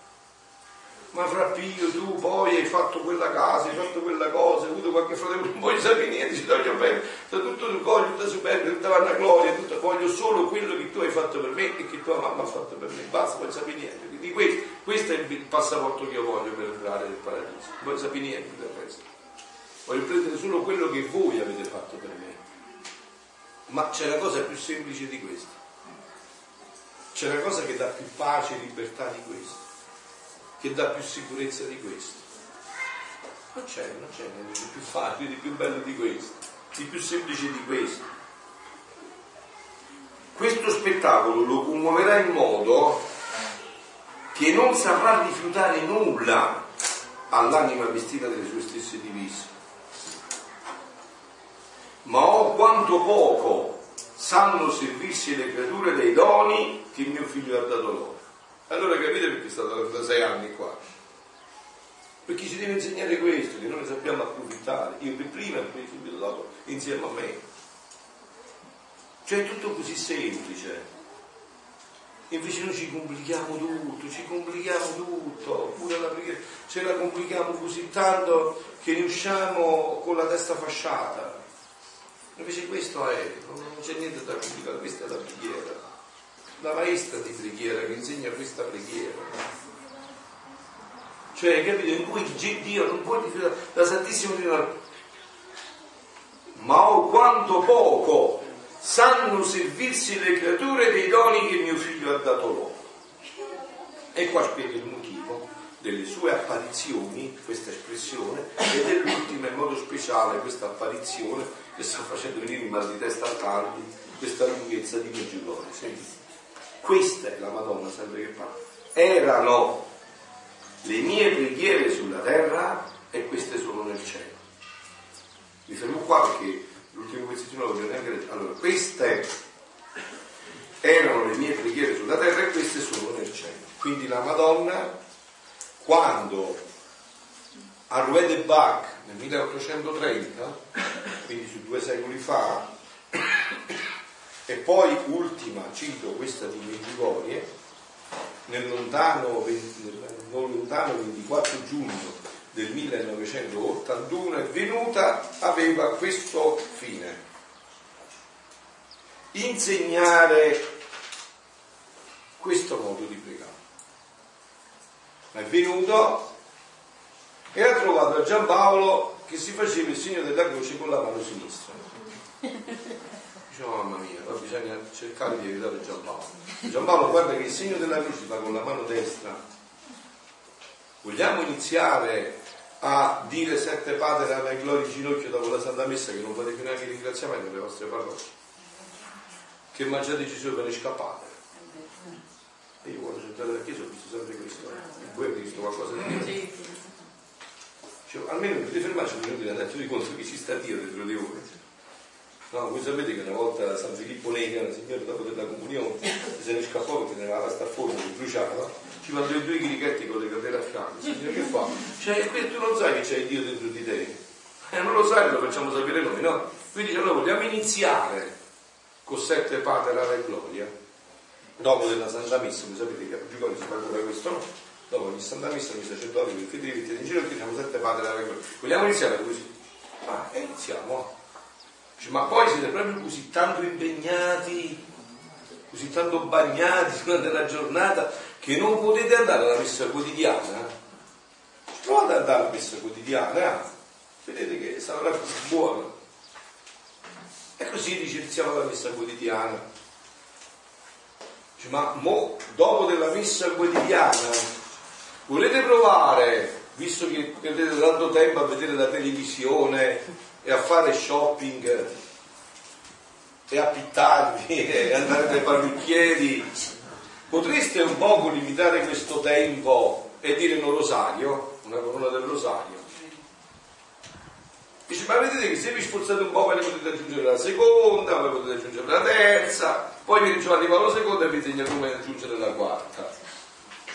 ma fra tu poi hai fatto quella casa, hai fatto quella cosa, hai avuto qualche fratello, non voglio sapere niente, ci voglio bene, tutto tu cogli, tutta superbia, tutta vanna gloria, tutto, voglio solo quello che tu hai fatto per me e che tua mamma ha fatto per me, basta, non voglio sapere niente. Di questo, questo è il passaporto che io voglio per entrare nel paradiso, non voglio sapere niente del resto. Voglio prendere solo quello che voi avete fatto per me. Ma c'è una cosa più semplice di questo. C'è una cosa che dà più pace e libertà di questo che dà più sicurezza di questo. Non c'è, non c'è niente di più facile, di più bello di questo, di più semplice di questo. Questo spettacolo lo commuoverà in modo che non saprà rifiutare nulla all'anima vestita delle sue stesse divise. Ma oh quanto poco sanno servirsi le creature dei doni che mio figlio ha dato loro. Allora capite perché è stato da sei anni qua? Perché ci deve insegnare questo, che noi ne sappiamo approfittare, io per prima e poi subito dopo, insieme a me. Cioè è tutto così semplice. Invece noi ci complichiamo tutto, ci complichiamo tutto, pure la preghiera, ce la complichiamo così tanto che ne usciamo con la testa fasciata. Invece questo è, non c'è niente da complicare, questa è la preghiera la maestra di preghiera che insegna questa preghiera. Cioè, capito? In cui Dio non può difendere la Santissima Trinità. Ma oh quanto poco sanno servirsi le creature dei doni che mio figlio ha dato loro. E qua spiega il motivo delle sue apparizioni, questa espressione, e dell'ultima in modo speciale questa apparizione che sta facendo venire il mal di testa a tardi, questa lunghezza di Meggiugorje. Questa è la Madonna sempre che parla. Erano le mie preghiere sulla terra e queste sono nel cielo. Mi fermo qua perché l'ultimo pezzettino lo voglio neanche. Allora, queste erano le mie preghiere sulla terra e queste sono nel cielo. Quindi la Madonna, quando a Rouet de Bach nel 1830, quindi su due secoli fa, e poi ultima, cito questa di Medjugorje, nel lontano, nel lontano 24 giugno del 1981 è venuta, aveva questo fine. Insegnare questo modo di pregare. È venuto e ha trovato a Giampaolo che si faceva il segno della croce con la mano sinistra. (laughs) Dicevo, mamma mia, bisogna cercare di aiutare Giampaolo. Giampaolo guarda che il segno della croce fa con la mano destra. Vogliamo iniziare a dire sette padre alla gloria in ginocchio dopo la Santa Messa che non fate più neanche ringraziamento alle vostre parole? Che mangiate Gesù per le scappate? E io quando sono entrato nella chiesa ho visto sempre questo. Voi avete visto qualcosa di diverso? Cioè, almeno potete fermarci un minuto andare di conto che ci sta Dio dentro di voi. No, voi sapete che una volta San Filippo Nega, il signore dopo della comunione, se ne scappò perché ne aveva sta forma che bruciava, ci mandò i due chirichetti con le candele a fianco. Il signore che fa? Cioè, tu non sai che c'è Dio dentro di te. Eh, non lo sai, lo facciamo sapere noi, no? Quindi allora vogliamo iniziare con sette padre rara e gloria, dopo della Santa Messa, voi sapete che a Giugoni si fa pure questo, no? Dopo ogni Santa Messa, noi sacerdoti, il fedeli, in giro diciamo sette padre rara e gloria. Vogliamo iniziare così? Ah, e iniziamo. Ma poi siete proprio così tanto impegnati, così tanto bagnati (laughs) durante la giornata che non potete andare alla messa quotidiana? Provate ad andare alla messa quotidiana, vedete che sarà una cosa buona. E così dice iniziamo la messa quotidiana. ma mo, dopo della messa quotidiana, volete provare, visto che perdete tanto tempo a vedere la televisione, e a fare shopping e a pittarvi (laughs) e andare dai parrucchieri, potreste un poco limitare questo tempo e dire un rosario, una corona del rosario? Dice, ma vedete che se vi sforzate un po' ve ne potete aggiungere la seconda, poi potete aggiungere la terza, poi viene Giovanni Paolo II e vi insegna come aggiungere la quarta.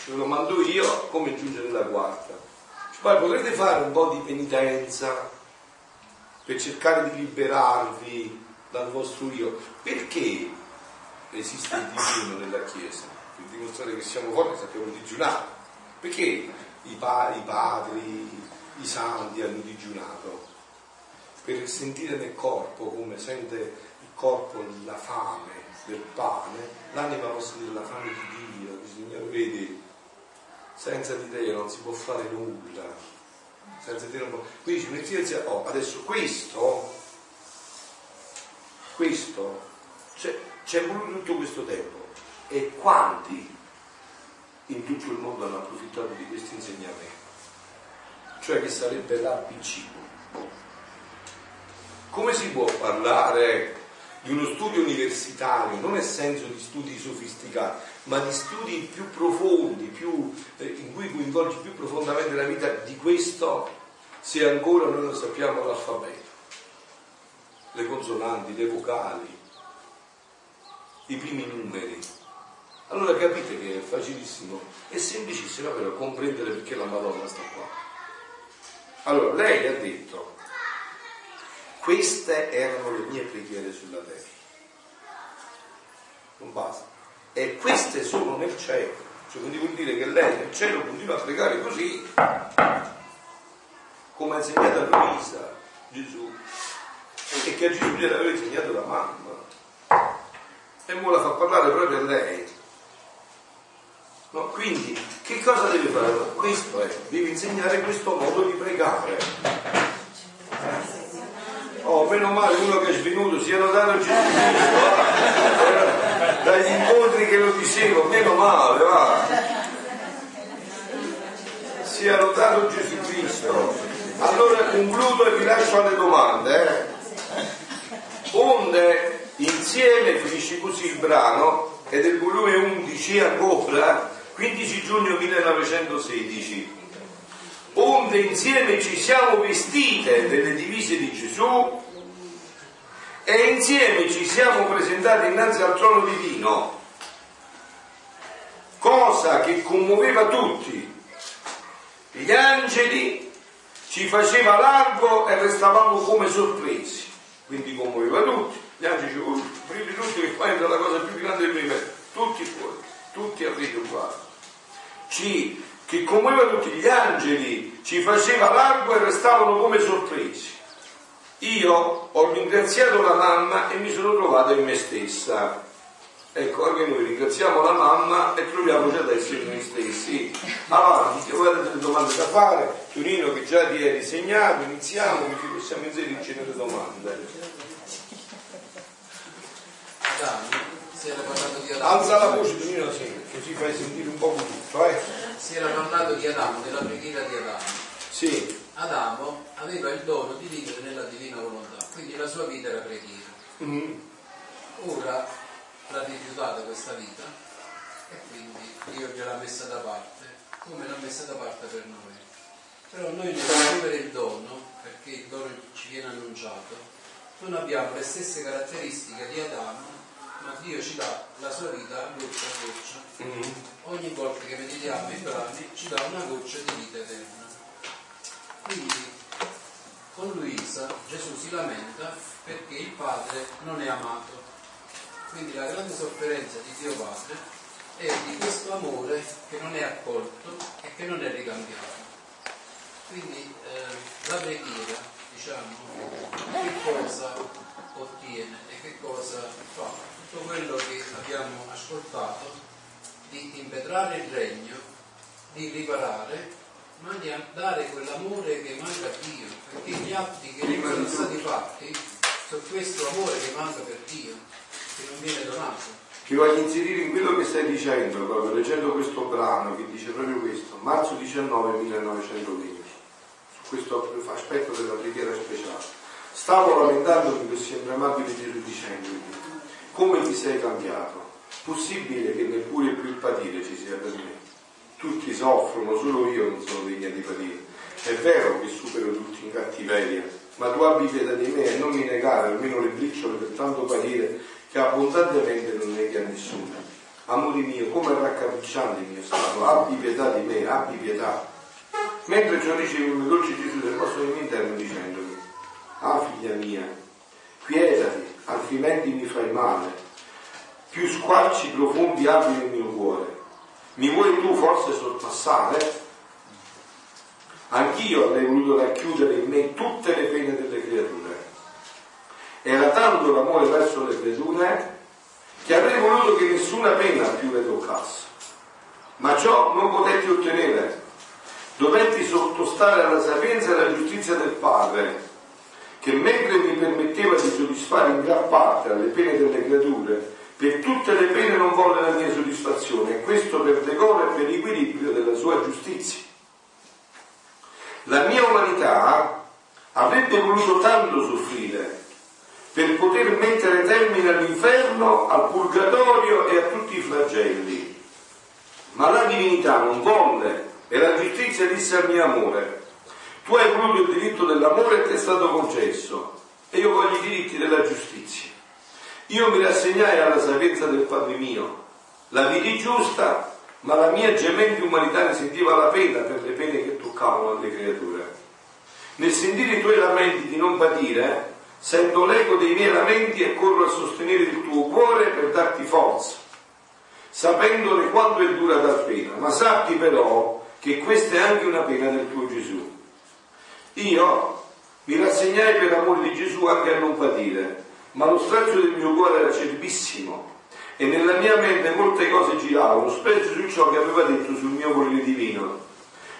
Ce lo mando io come aggiungere la quarta. Poi potrete fare un po' di penitenza per cercare di liberarvi dal vostro io. Perché esiste il digiuno nella Chiesa? Per dimostrare che siamo forti sappiamo digiunare. Perché i, pa- i padri, i santi hanno digiunato? Per sentire nel corpo come sente il corpo la fame del pane, l'anima può sentire la fame di Dio, il Signore vedi, senza di te non si può fare nulla senza dire un po'. Quindi metti insieme, oh, adesso questo, questo, c'è, c'è voluto tutto questo tempo. E quanti in tutto il mondo hanno approfittato di questi insegnamenti? Cioè che sarebbe l'ABC. Come si può parlare di uno studio universitario, non nel senso di studi sofisticati, ma di studi più profondi, più, eh, in cui coinvolgi più profondamente la vita di questo, se ancora noi non sappiamo l'alfabeto, le consonanti, le vocali, i primi numeri. Allora capite che è facilissimo, è semplicissimo però comprendere perché la Madonna sta qua. Allora, lei ha detto, queste erano le mie preghiere sulla terra. Non basta e queste sono nel cielo. Cioè, quindi vuol dire che lei nel cielo continua a pregare così, come ha insegnato a Luisa Gesù, e che a Gesù gli aveva insegnato la mamma. E ora la fa parlare proprio a lei. No, quindi che cosa deve fare? Questo è, devi insegnare questo modo di pregare. Oh, meno male uno che è svenuto sia lodato Gesù Cristo dagli incontri che lo dicevo, meno male, va. Sia lodato Gesù Cristo. Allora concludo e vi lascio alle domande. Eh. Onde insieme, finisce così il brano, è del volume 11 ancora, 15 giugno 1916. Onde insieme ci siamo vestite delle divise di Gesù e insieme ci siamo presentati innanzi al trono divino, cosa che commuoveva tutti. Gli angeli ci faceva largo e restavamo come sorpresi, quindi commuoveva tutti. Gli angeli ci prima di tutti che poi è la cosa più grande del universo, tutti fuori, tutti a rete uguale. Ci, che commuoveva tutti gli angeli, ci faceva largo e restavano come sorpresi. Io ho ringraziato la mamma e mi sono trovato in me stessa. Ecco, anche noi ringraziamo la mamma e troviamoci ad essere noi stessi. Avanti, voi avete delle domande da fare, Turino che già ti hai disegnato, iniziamo, che ci possiamo inserire le domande. Alza la voce Turino, sì, così fai sentire un po' tutto, eh. Si era parlato di Adamo, della preghiera di Adamo. Sì. Adamo aveva il dono di vivere nella divina volontà, quindi la sua vita era preghiera. Mm. Ora l'ha rifiutata questa vita e quindi Dio gliel'ha messa da parte, come l'ha messa da parte per noi. Però noi nel ricevere il dono, perché il dono ci viene annunciato, non abbiamo le stesse caratteristiche di Adamo, ma Dio ci dà la sua vita goccia a goccia. Mm. Ogni volta che meditiamo i brani ci dà una goccia di vita eterna. Quindi con Luisa Gesù si lamenta perché il Padre non è amato. Quindi la grande sofferenza di Dio Padre è di questo amore che non è accolto e che non è ricambiato. Quindi eh, la preghiera, diciamo, che cosa ottiene e che cosa fa? Tutto quello che abbiamo ascoltato di impetrare il regno, di riparare ma di dare quell'amore che manca a Dio, perché gli atti che sono stati fatti sono questo amore che manca per Dio, che non viene donato. Ti voglio inserire in quello che stai dicendo, proprio leggendo questo brano che dice proprio questo, marzo 19 1920, su questo aspetto della preghiera speciale. Stavo lamentandomi per sempre amabile Gesù dicendogli, come ti sei cambiato? Possibile che neppure più il patire ci sia per me? tutti soffrono, solo io non sono degna di patire. È vero che supero tutti in cattiveria, ma tu abbi pietà di me e non mi negare almeno le briciole per tanto patire che abbondantemente non neghi a nessuno. Amore mio, come raccapricciante il mio stato, abbi pietà di me, abbi pietà. Mentre ciò dicevo, mi dolce Gesù del vostro mio interno dicendomi, ah figlia mia, quietati, altrimenti mi fai male. Più squarci profondi apri nel mio cuore. Mi vuoi tu forse sorpassare? Anch'io avrei voluto racchiudere in me tutte le pene delle creature. Era tanto l'amore verso le creature che avrei voluto che nessuna pena più le toccasse. Ma ciò non potetti ottenere. Dovetti sottostare alla sapienza e alla giustizia del Padre, che mentre mi permetteva di soddisfare in gran parte alle pene delle creature, per tutte le pene non volle la mia soddisfazione, e questo per decoro e per equilibrio della sua giustizia. La mia umanità avrebbe voluto tanto soffrire per poter mettere termine all'inferno, al purgatorio e a tutti i flagelli. Ma la divinità non volle e la giustizia disse al mio amore, tu hai voluto il diritto dell'amore e ti è stato concesso e io voglio i diritti della giustizia. Io mi rassegnai alla sapienza del Padre mio, la vidi giusta ma la mia gemente umanità ne sentiva la pena per le pene che toccavano alle creature. Nel sentire i tuoi lamenti di non patire, sento l'eco dei miei lamenti e corro a sostenere il tuo cuore per darti forza, sapendone quanto è dura dar pena, ma sappi però che questa è anche una pena del tuo Gesù. Io mi rassegnai per amore di Gesù anche a non patire, ma lo strazio del mio cuore era cerbissimo e nella mia mente molte cose giravano, specie su ciò che aveva detto sul mio volere divino.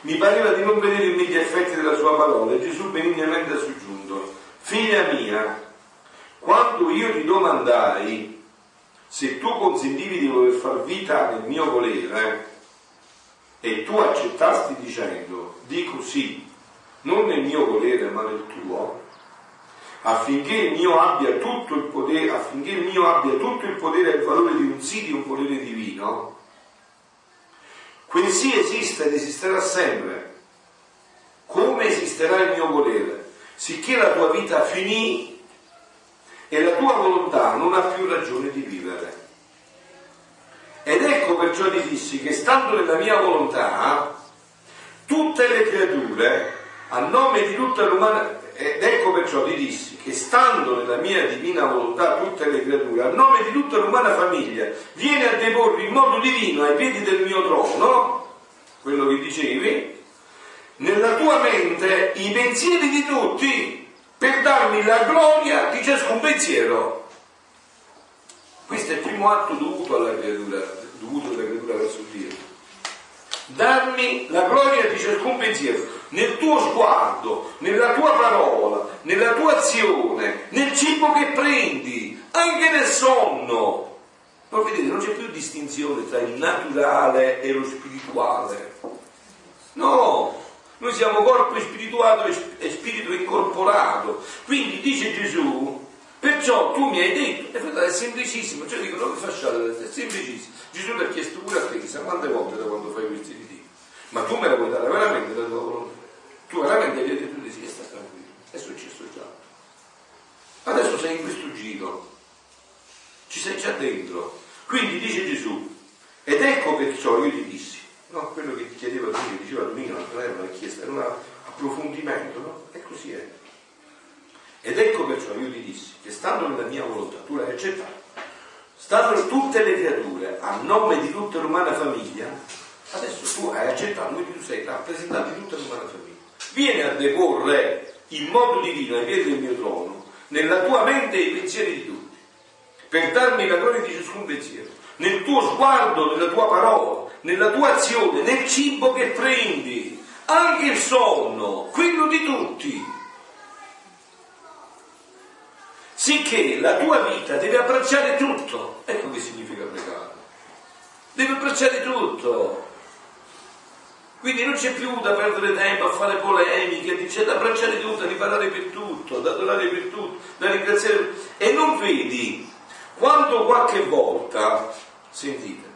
Mi pareva di non vedere in me gli effetti della sua parola e Gesù benignamente ha soggiunto, figlia mia, quando io ti domandai se tu consentivi di voler far vita nel mio volere e tu accettasti dicendo, dico sì, non nel mio volere ma nel tuo, affinché il mio abbia tutto il potere, affinché il mio abbia tutto il potere e il valore di un sì di un volere divino, quel sì esiste ed esisterà sempre, come esisterà il mio volere, sicché la tua vita finì e la tua volontà non ha più ragione di vivere. Ed ecco perciò ti dissi che stando nella mia volontà, tutte le creature, a nome di tutta l'umanità, ed ecco perciò ti dissi che stando nella mia divina volontà tutte le creature, a nome di tutta l'umana famiglia, viene a deporre in modo divino ai piedi del mio trono, quello che dicevi, nella tua mente i pensieri di tutti per darmi la gloria di ciascun pensiero. Questo è il primo atto dovuto alla creatura, dovuto alla creatura verso Dio darmi la gloria di ciascun pensiero, nel tuo sguardo, nella tua parola, nella tua azione, nel cibo che prendi, anche nel sonno. Ma vedete, non c'è più distinzione tra il naturale e lo spirituale. No, noi siamo corpo spirituale e spirito incorporato. Quindi dice Gesù, perciò tu mi hai detto, e fratello, è semplicissimo, cioè dico, non mi fasciate, è semplicissimo. Gesù ti ha chiesto pure a te, chissà quante volte da quando fai questi ritiri, ma tu me la vuoi dare veramente la tua volontà? Tu veramente hai detto di sì e sta tranquillo, è successo già. Adesso sei in questo giro, ci sei già dentro. Quindi dice Gesù, ed ecco perciò io ti dissi, no? quello che chiedeva Domingo, diceva Domingo, non era una chiesta, era un approfondimento, no? E così è. Ed ecco perciò io ti dissi che stando nella mia volontà tu l'hai accettato stanno tutte le creature a nome di tutta l'umana famiglia, adesso tu hai accettato, quindi tu sei rappresentato di tutta l'umana famiglia. Vieni a deporre in modo divino ai piedi del mio trono, nella tua mente i pensieri di tutti, per darmi la gloria di ciascun pensiero, nel tuo sguardo, nella tua parola, nella tua azione, nel cibo che prendi, anche il sonno, quello di tutti sicché la tua vita deve abbracciare tutto. Ecco che significa pregare. Deve abbracciare tutto. Quindi non c'è più da perdere tempo a fare polemiche, c'è da abbracciare tutto, da riparare per tutto, da adorare per tutto, da ringraziare. E non vedi quando qualche volta, sentite,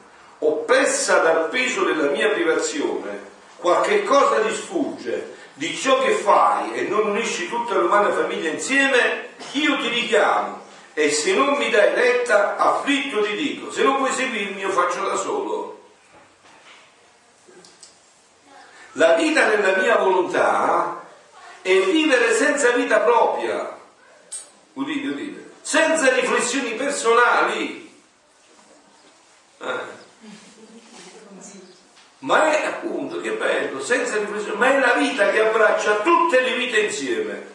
oppressa dal peso della mia privazione, qualche cosa ti sfugge di ciò che fai e non unisci tutta l'umana famiglia insieme, io ti richiamo e se non mi dai retta, afflitto ti dico, se non vuoi seguirmi io faccio da solo. La vita nella mia volontà è vivere senza vita propria. Udite, udite. Senza riflessioni personali. Eh. Ma è appunto, che bello, senza riflessione, ma è la vita che abbraccia tutte le vite insieme.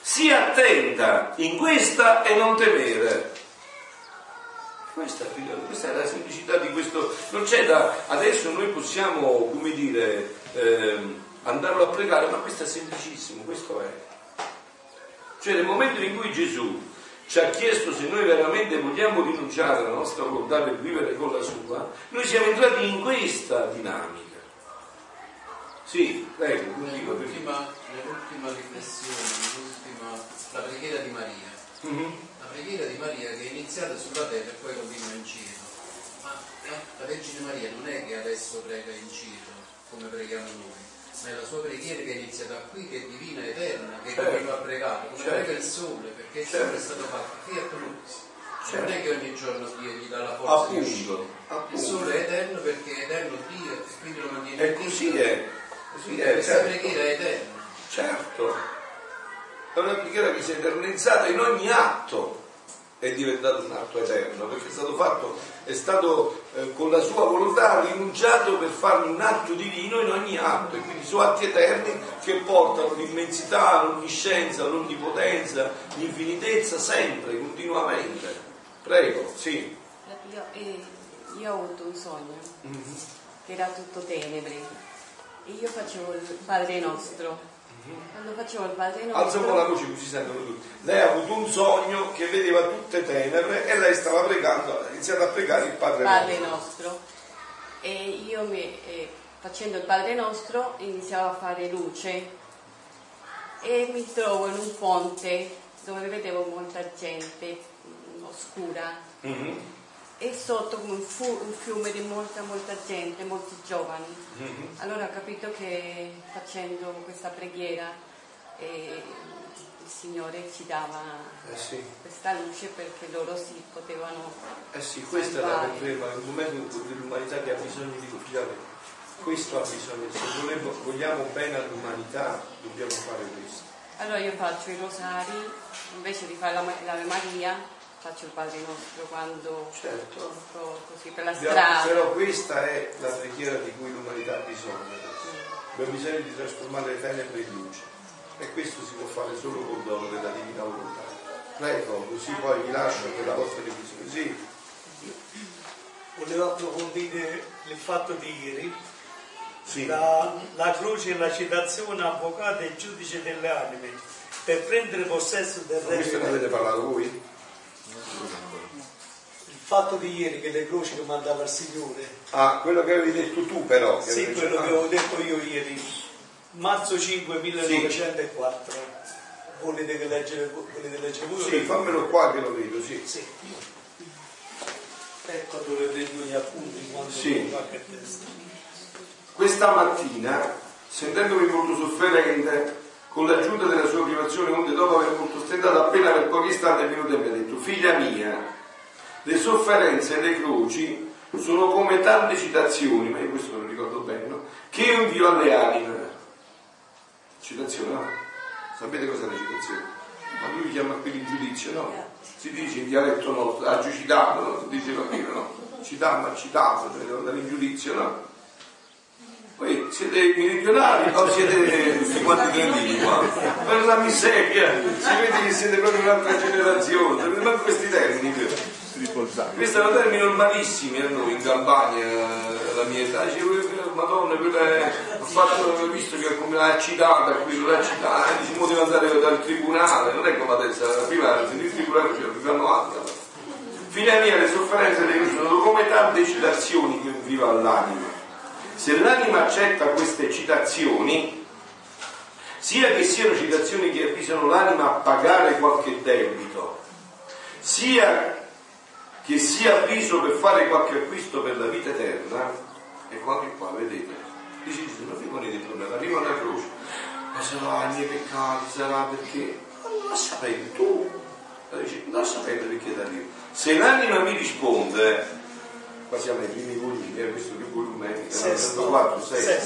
Sii attenta in questa e non temere. Questa, questa, è la semplicità di questo. Non c'è da. Adesso noi possiamo, come dire, ehm, andarlo a pregare, ma questo è semplicissimo, questo è. Cioè nel momento in cui Gesù ci ha chiesto se noi veramente vogliamo rinunciare alla nostra volontà per vivere con la sua, noi siamo entrati in questa dinamica. Sì, prego, nell'ultima, nell'ultima riflessione, nell'ultima, la preghiera di Maria. Mm-hmm. La preghiera di Maria che è iniziata sulla terra e poi continua in cielo. Ma la Vergine Maria non è che adesso prega in cielo, come preghiamo noi ma è la sua preghiera che è iniziata qui, che è divina, eterna, che certo. continua a pregare, come certo. prega il sole, perché il certo. sole è stato fatto qui a Cruz. Certo. Non è che ogni giorno Dio gli dà la forza appunto, di uscire. Il sole è eterno perché è eterno Dio e quindi lo mantiene E così è. Così è. Questa certo. preghiera è eterna. Certo. È una preghiera che si è eternizzata in ogni atto è diventato un atto eterno, perché è stato fatto, è stato eh, con la sua volontà rinunciato per farne un atto divino in ogni atto, e quindi sono atti eterni che portano l'immensità, l'onniscienza, l'onnipotenza, l'infinitezza sempre, continuamente. Prego, sì. Io, eh, io ho avuto un sogno mm-hmm. che era tutto tenebre e io facevo il Padre Nostro quando facevo il Padre Nostro. Po' la voce così sentono tutti. Lei ha avuto un sogno che vedeva tutte tenebre e lei stava pregando, ha iniziato a pregare il Padre, Padre Nostro. Nostro. E io mi, eh, facendo il Padre Nostro iniziavo a fare luce e mi trovo in un ponte dove vedevo molta gente mm, oscura. Mm-hmm e sotto un, fu- un, fiume di molta molta gente, molti giovani. Mm-hmm. Allora ho capito che facendo questa preghiera eh, il Signore ci dava eh sì. questa luce perché loro si potevano... Eh sì, questa salvare. è la conferma, nel momento dell'umanità che ha bisogno di confiare. Questo ha bisogno, se volevo, vogliamo bene all'umanità dobbiamo fare questo. Allora io faccio i rosari, invece di fare l'Ave Maria, faccio il Padre Nostro quando certo. così per la strada. Però questa è la preghiera di cui l'umanità ha bisogno. Abbiamo bisogno di trasformare le tenebre in luce e questo si può fare solo col dono della divina volontà. Prego, così poi vi lascio per la vostra revisione. Sì. Volevo approfondire il fatto di ieri. Sì. La, la croce e la citazione avvocato e giudice delle anime per prendere possesso del re. Questo ne avete parlato voi? Il fatto di ieri che le croci che mandava il Signore. Ah, quello che avevi detto tu però. Sì, quello che avevo detto io ieri. Marzo 5 1904. Sì. Volete che leggere, volete leggere voi? Sì, fammelo qua che lo vedo, sì. sì. Ecco dove prendo gli appunti quando sì. qualche testa. Questa mattina, sentendomi molto sofferente, con l'aggiunta della sua privazione, onde dopo aver molto stentato, appena per pochi istanti è venuto e mi ha detto, figlia mia, le sofferenze e le croci sono come tante citazioni, ma io questo non ricordo bene, no? che io invio alle anime. Citazione, no? Sapete cosa è la citazione? Ma lui chiama qui in giudizio, no? Si dice in dialetto nostro, ha citato, no? Si dice no? Citato, ha citato, cioè andare in giudizio, no? Voi siete meridionali o siete tutti quanti grandini qua? Per la miseria, si vede che siete proprio un'altra generazione, ma questi termini questi sono termini normalissimi a noi in Campania, alla mia età. Madonna, quella è, ho fatto, visto che come l'ha citata, quello l'ha citata, eh, si poteva andare dal tribunale, non è come adesso, prima il tribunale ce lo fanno altro. Figlia mia, le sofferenze sono come tante citazioni che viva all'anima se l'anima accetta queste citazioni, sia che siano citazioni che avvisano l'anima a pagare qualche debito, sia che sia avviso per fare qualche acquisto per la vita eterna, e quando qua, vedete, dice Gesù, non vi ponete il problema, arriva una croce, ma sarà i miei peccati, sarà perché, non lo sapete, tu, non lo sapete perché da Dio. Se l'anima mi risponde, qua siamo ai primi volumi, eh, questo che volume è? 64, 6,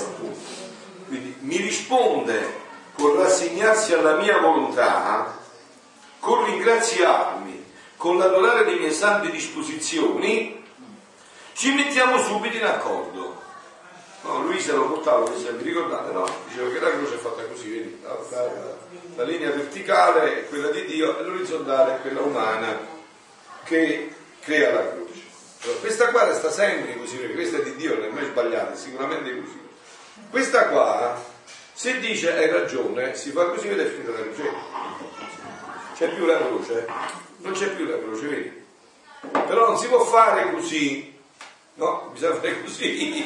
quindi mi risponde con rassegnarsi alla mia volontà, con ringraziarmi, con l'adorare le mie sante disposizioni, ci mettiamo subito in accordo. No, Luisa lo portava, se vi ricordate, no? Diceva che la croce è fatta così, vedi? La, la, la linea verticale è quella di Dio e l'orizzontale è quella umana che crea la croce. Allora, questa qua resta sempre così, perché questa è di Dio, non è mai sbagliata, è sicuramente così. Questa qua, se dice hai ragione, si fa così ed è finita la croce. C'è più la croce? Non c'è più la croce, vedi? Però non si può fare così, no? Bisogna fare così.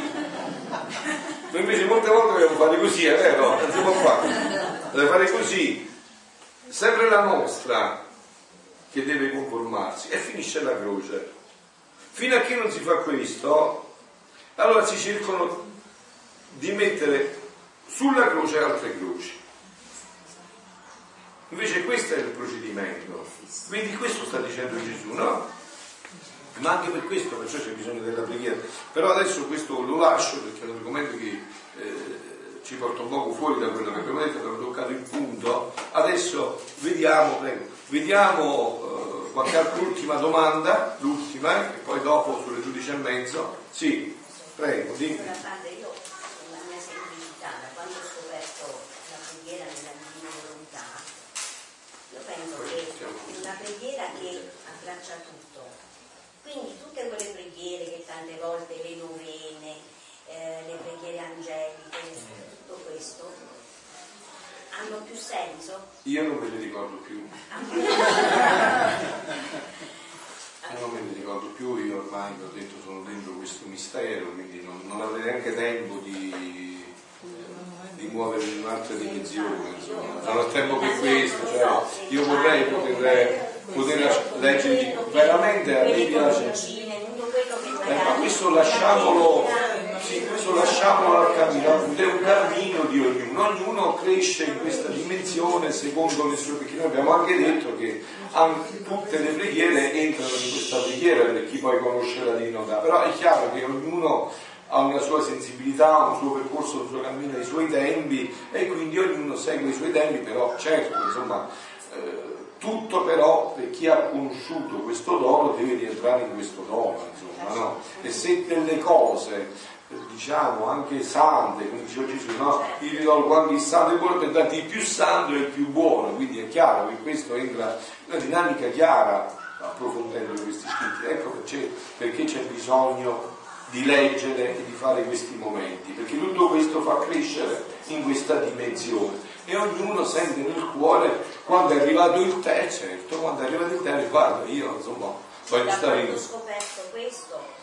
Noi invece molte volte dobbiamo fare così, è vero? Non si può fare. Deve fare così. Sempre la nostra che deve conformarsi e finisce la croce. Fino a che non si fa questo, allora si cercano di mettere sulla croce altre croci. Invece questo è il procedimento. Quindi questo sta dicendo Gesù, no? Ma anche per questo, perciò c'è bisogno della preghiera. Però adesso questo lo lascio perché è un argomento che eh, ci porta un poco fuori da quello che abbiamo detto, abbiamo toccato il punto. Adesso vediamo, prego, vediamo eh, qualche altra ultima domanda, l'ultima, e poi dopo sulle giudice e mezzo. Sì, prego, dimmi. preghiera che abbraccia tutto. Quindi tutte quelle preghiere che tante volte le novene, eh, le preghiere angeliche, tutto questo, hanno più senso? Io non me le ricordo più. Io non me ne ricordo più, io ormai vi ho detto sono dentro questo mistero, quindi non, non avrei neanche tempo di, di muovermi in un'altra dimensione, insomma. Non ho tempo per questo, cioè, io vorrei poter poter leggere veramente a me piace eh, ma questo lasciamolo sì, questo lasciamolo al cammino è un cammino di ognuno. Ognuno cresce in questa dimensione secondo le sue perché noi abbiamo anche detto che anche tutte le preghiere entrano in questa preghiera per chi poi conosce la divinità però è chiaro che ognuno ha una sua sensibilità, un suo percorso, un suo cammino, i suoi tempi e quindi ognuno segue i suoi tempi, però certo, insomma, eh, tutto però per chi ha conosciuto questo dono deve rientrare in questo dono, insomma, no? E se delle cose, diciamo, anche sante, come diceva Gesù, no? Io vi do quando il santo è buono per darti il più santo e il più buono, quindi è chiaro che questo entra una dinamica chiara approfondendo questi scritti. Ecco perché, perché c'è bisogno di leggere e di fare questi momenti, perché tutto questo fa crescere in questa dimensione e ognuno sente nel cuore quando è arrivato il tè, certo, quando è arrivato il tè, guarda, io insomma voglio stare in... Ho scoperto questo.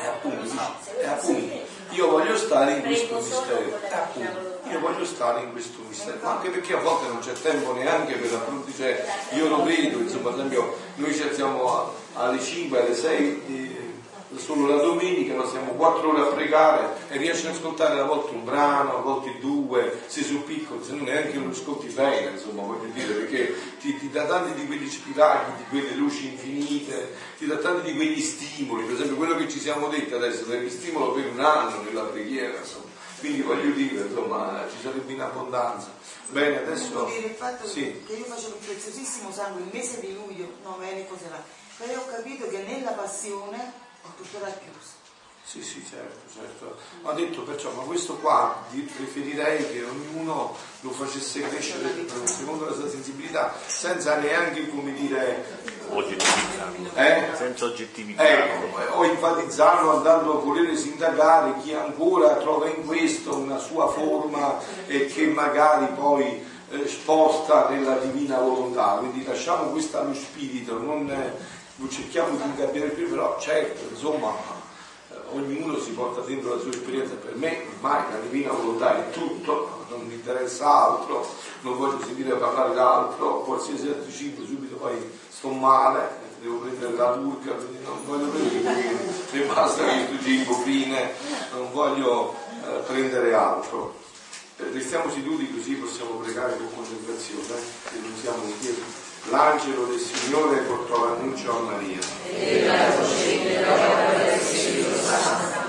E appunto, e appunto, io voglio stare in questo mistero. Appunto, io voglio stare in questo mistero, anche perché a volte non c'è tempo neanche per appunto, cioè, io lo vedo, insomma, ad esempio, noi ci alziamo alle 5, alle 6 solo la domenica, noi siamo quattro ore a pregare e riesci ad ascoltare a volte un brano, a volte due, se sono piccoli, se non neanche lo ascolti bene, insomma, voglio dire, perché ti, ti dà tanti di quegli spiragli, di quelle luci infinite, ti dà tanti di quegli stimoli, per esempio quello che ci siamo detti adesso, sarebbe stimolo per un anno nella preghiera, insomma. Quindi voglio dire, insomma, ci sarebbe in abbondanza. Bene, adesso. Devo dire il fatto sì. che io facevo il preziosissimo sangue il mese di luglio, novene, cose là. Poi ho capito che nella passione tuttora chiuso. Sì, sì, certo, certo. Ho detto perciò, ma questo qua preferirei che ognuno lo facesse crescere secondo la sua sensibilità, senza neanche, come dire... Oggettività. Eh? Senza oggettività. Ecco, o enfatizzarlo andando a volere sindacare chi ancora trova in questo una sua forma e che magari poi eh, sposta nella divina volontà. Quindi lasciamo questo allo spirito, non... Non cerchiamo di ingabbiare più, però certo, insomma, eh, ognuno si porta dentro la sua esperienza, per me ormai la divina volontà è tutto, non mi interessa altro, non voglio sentire parlare d'altro, qualsiasi altro cibo subito poi sto male, devo prendere la turca, non voglio prendere mi basta questo cibo, fine, non voglio eh, prendere altro. Restiamo seduti così possiamo pregare con concentrazione, che non siamo in chiesa. L'angelo del Signore portò l'annuncio a Maria. E la voce del Spirito Santo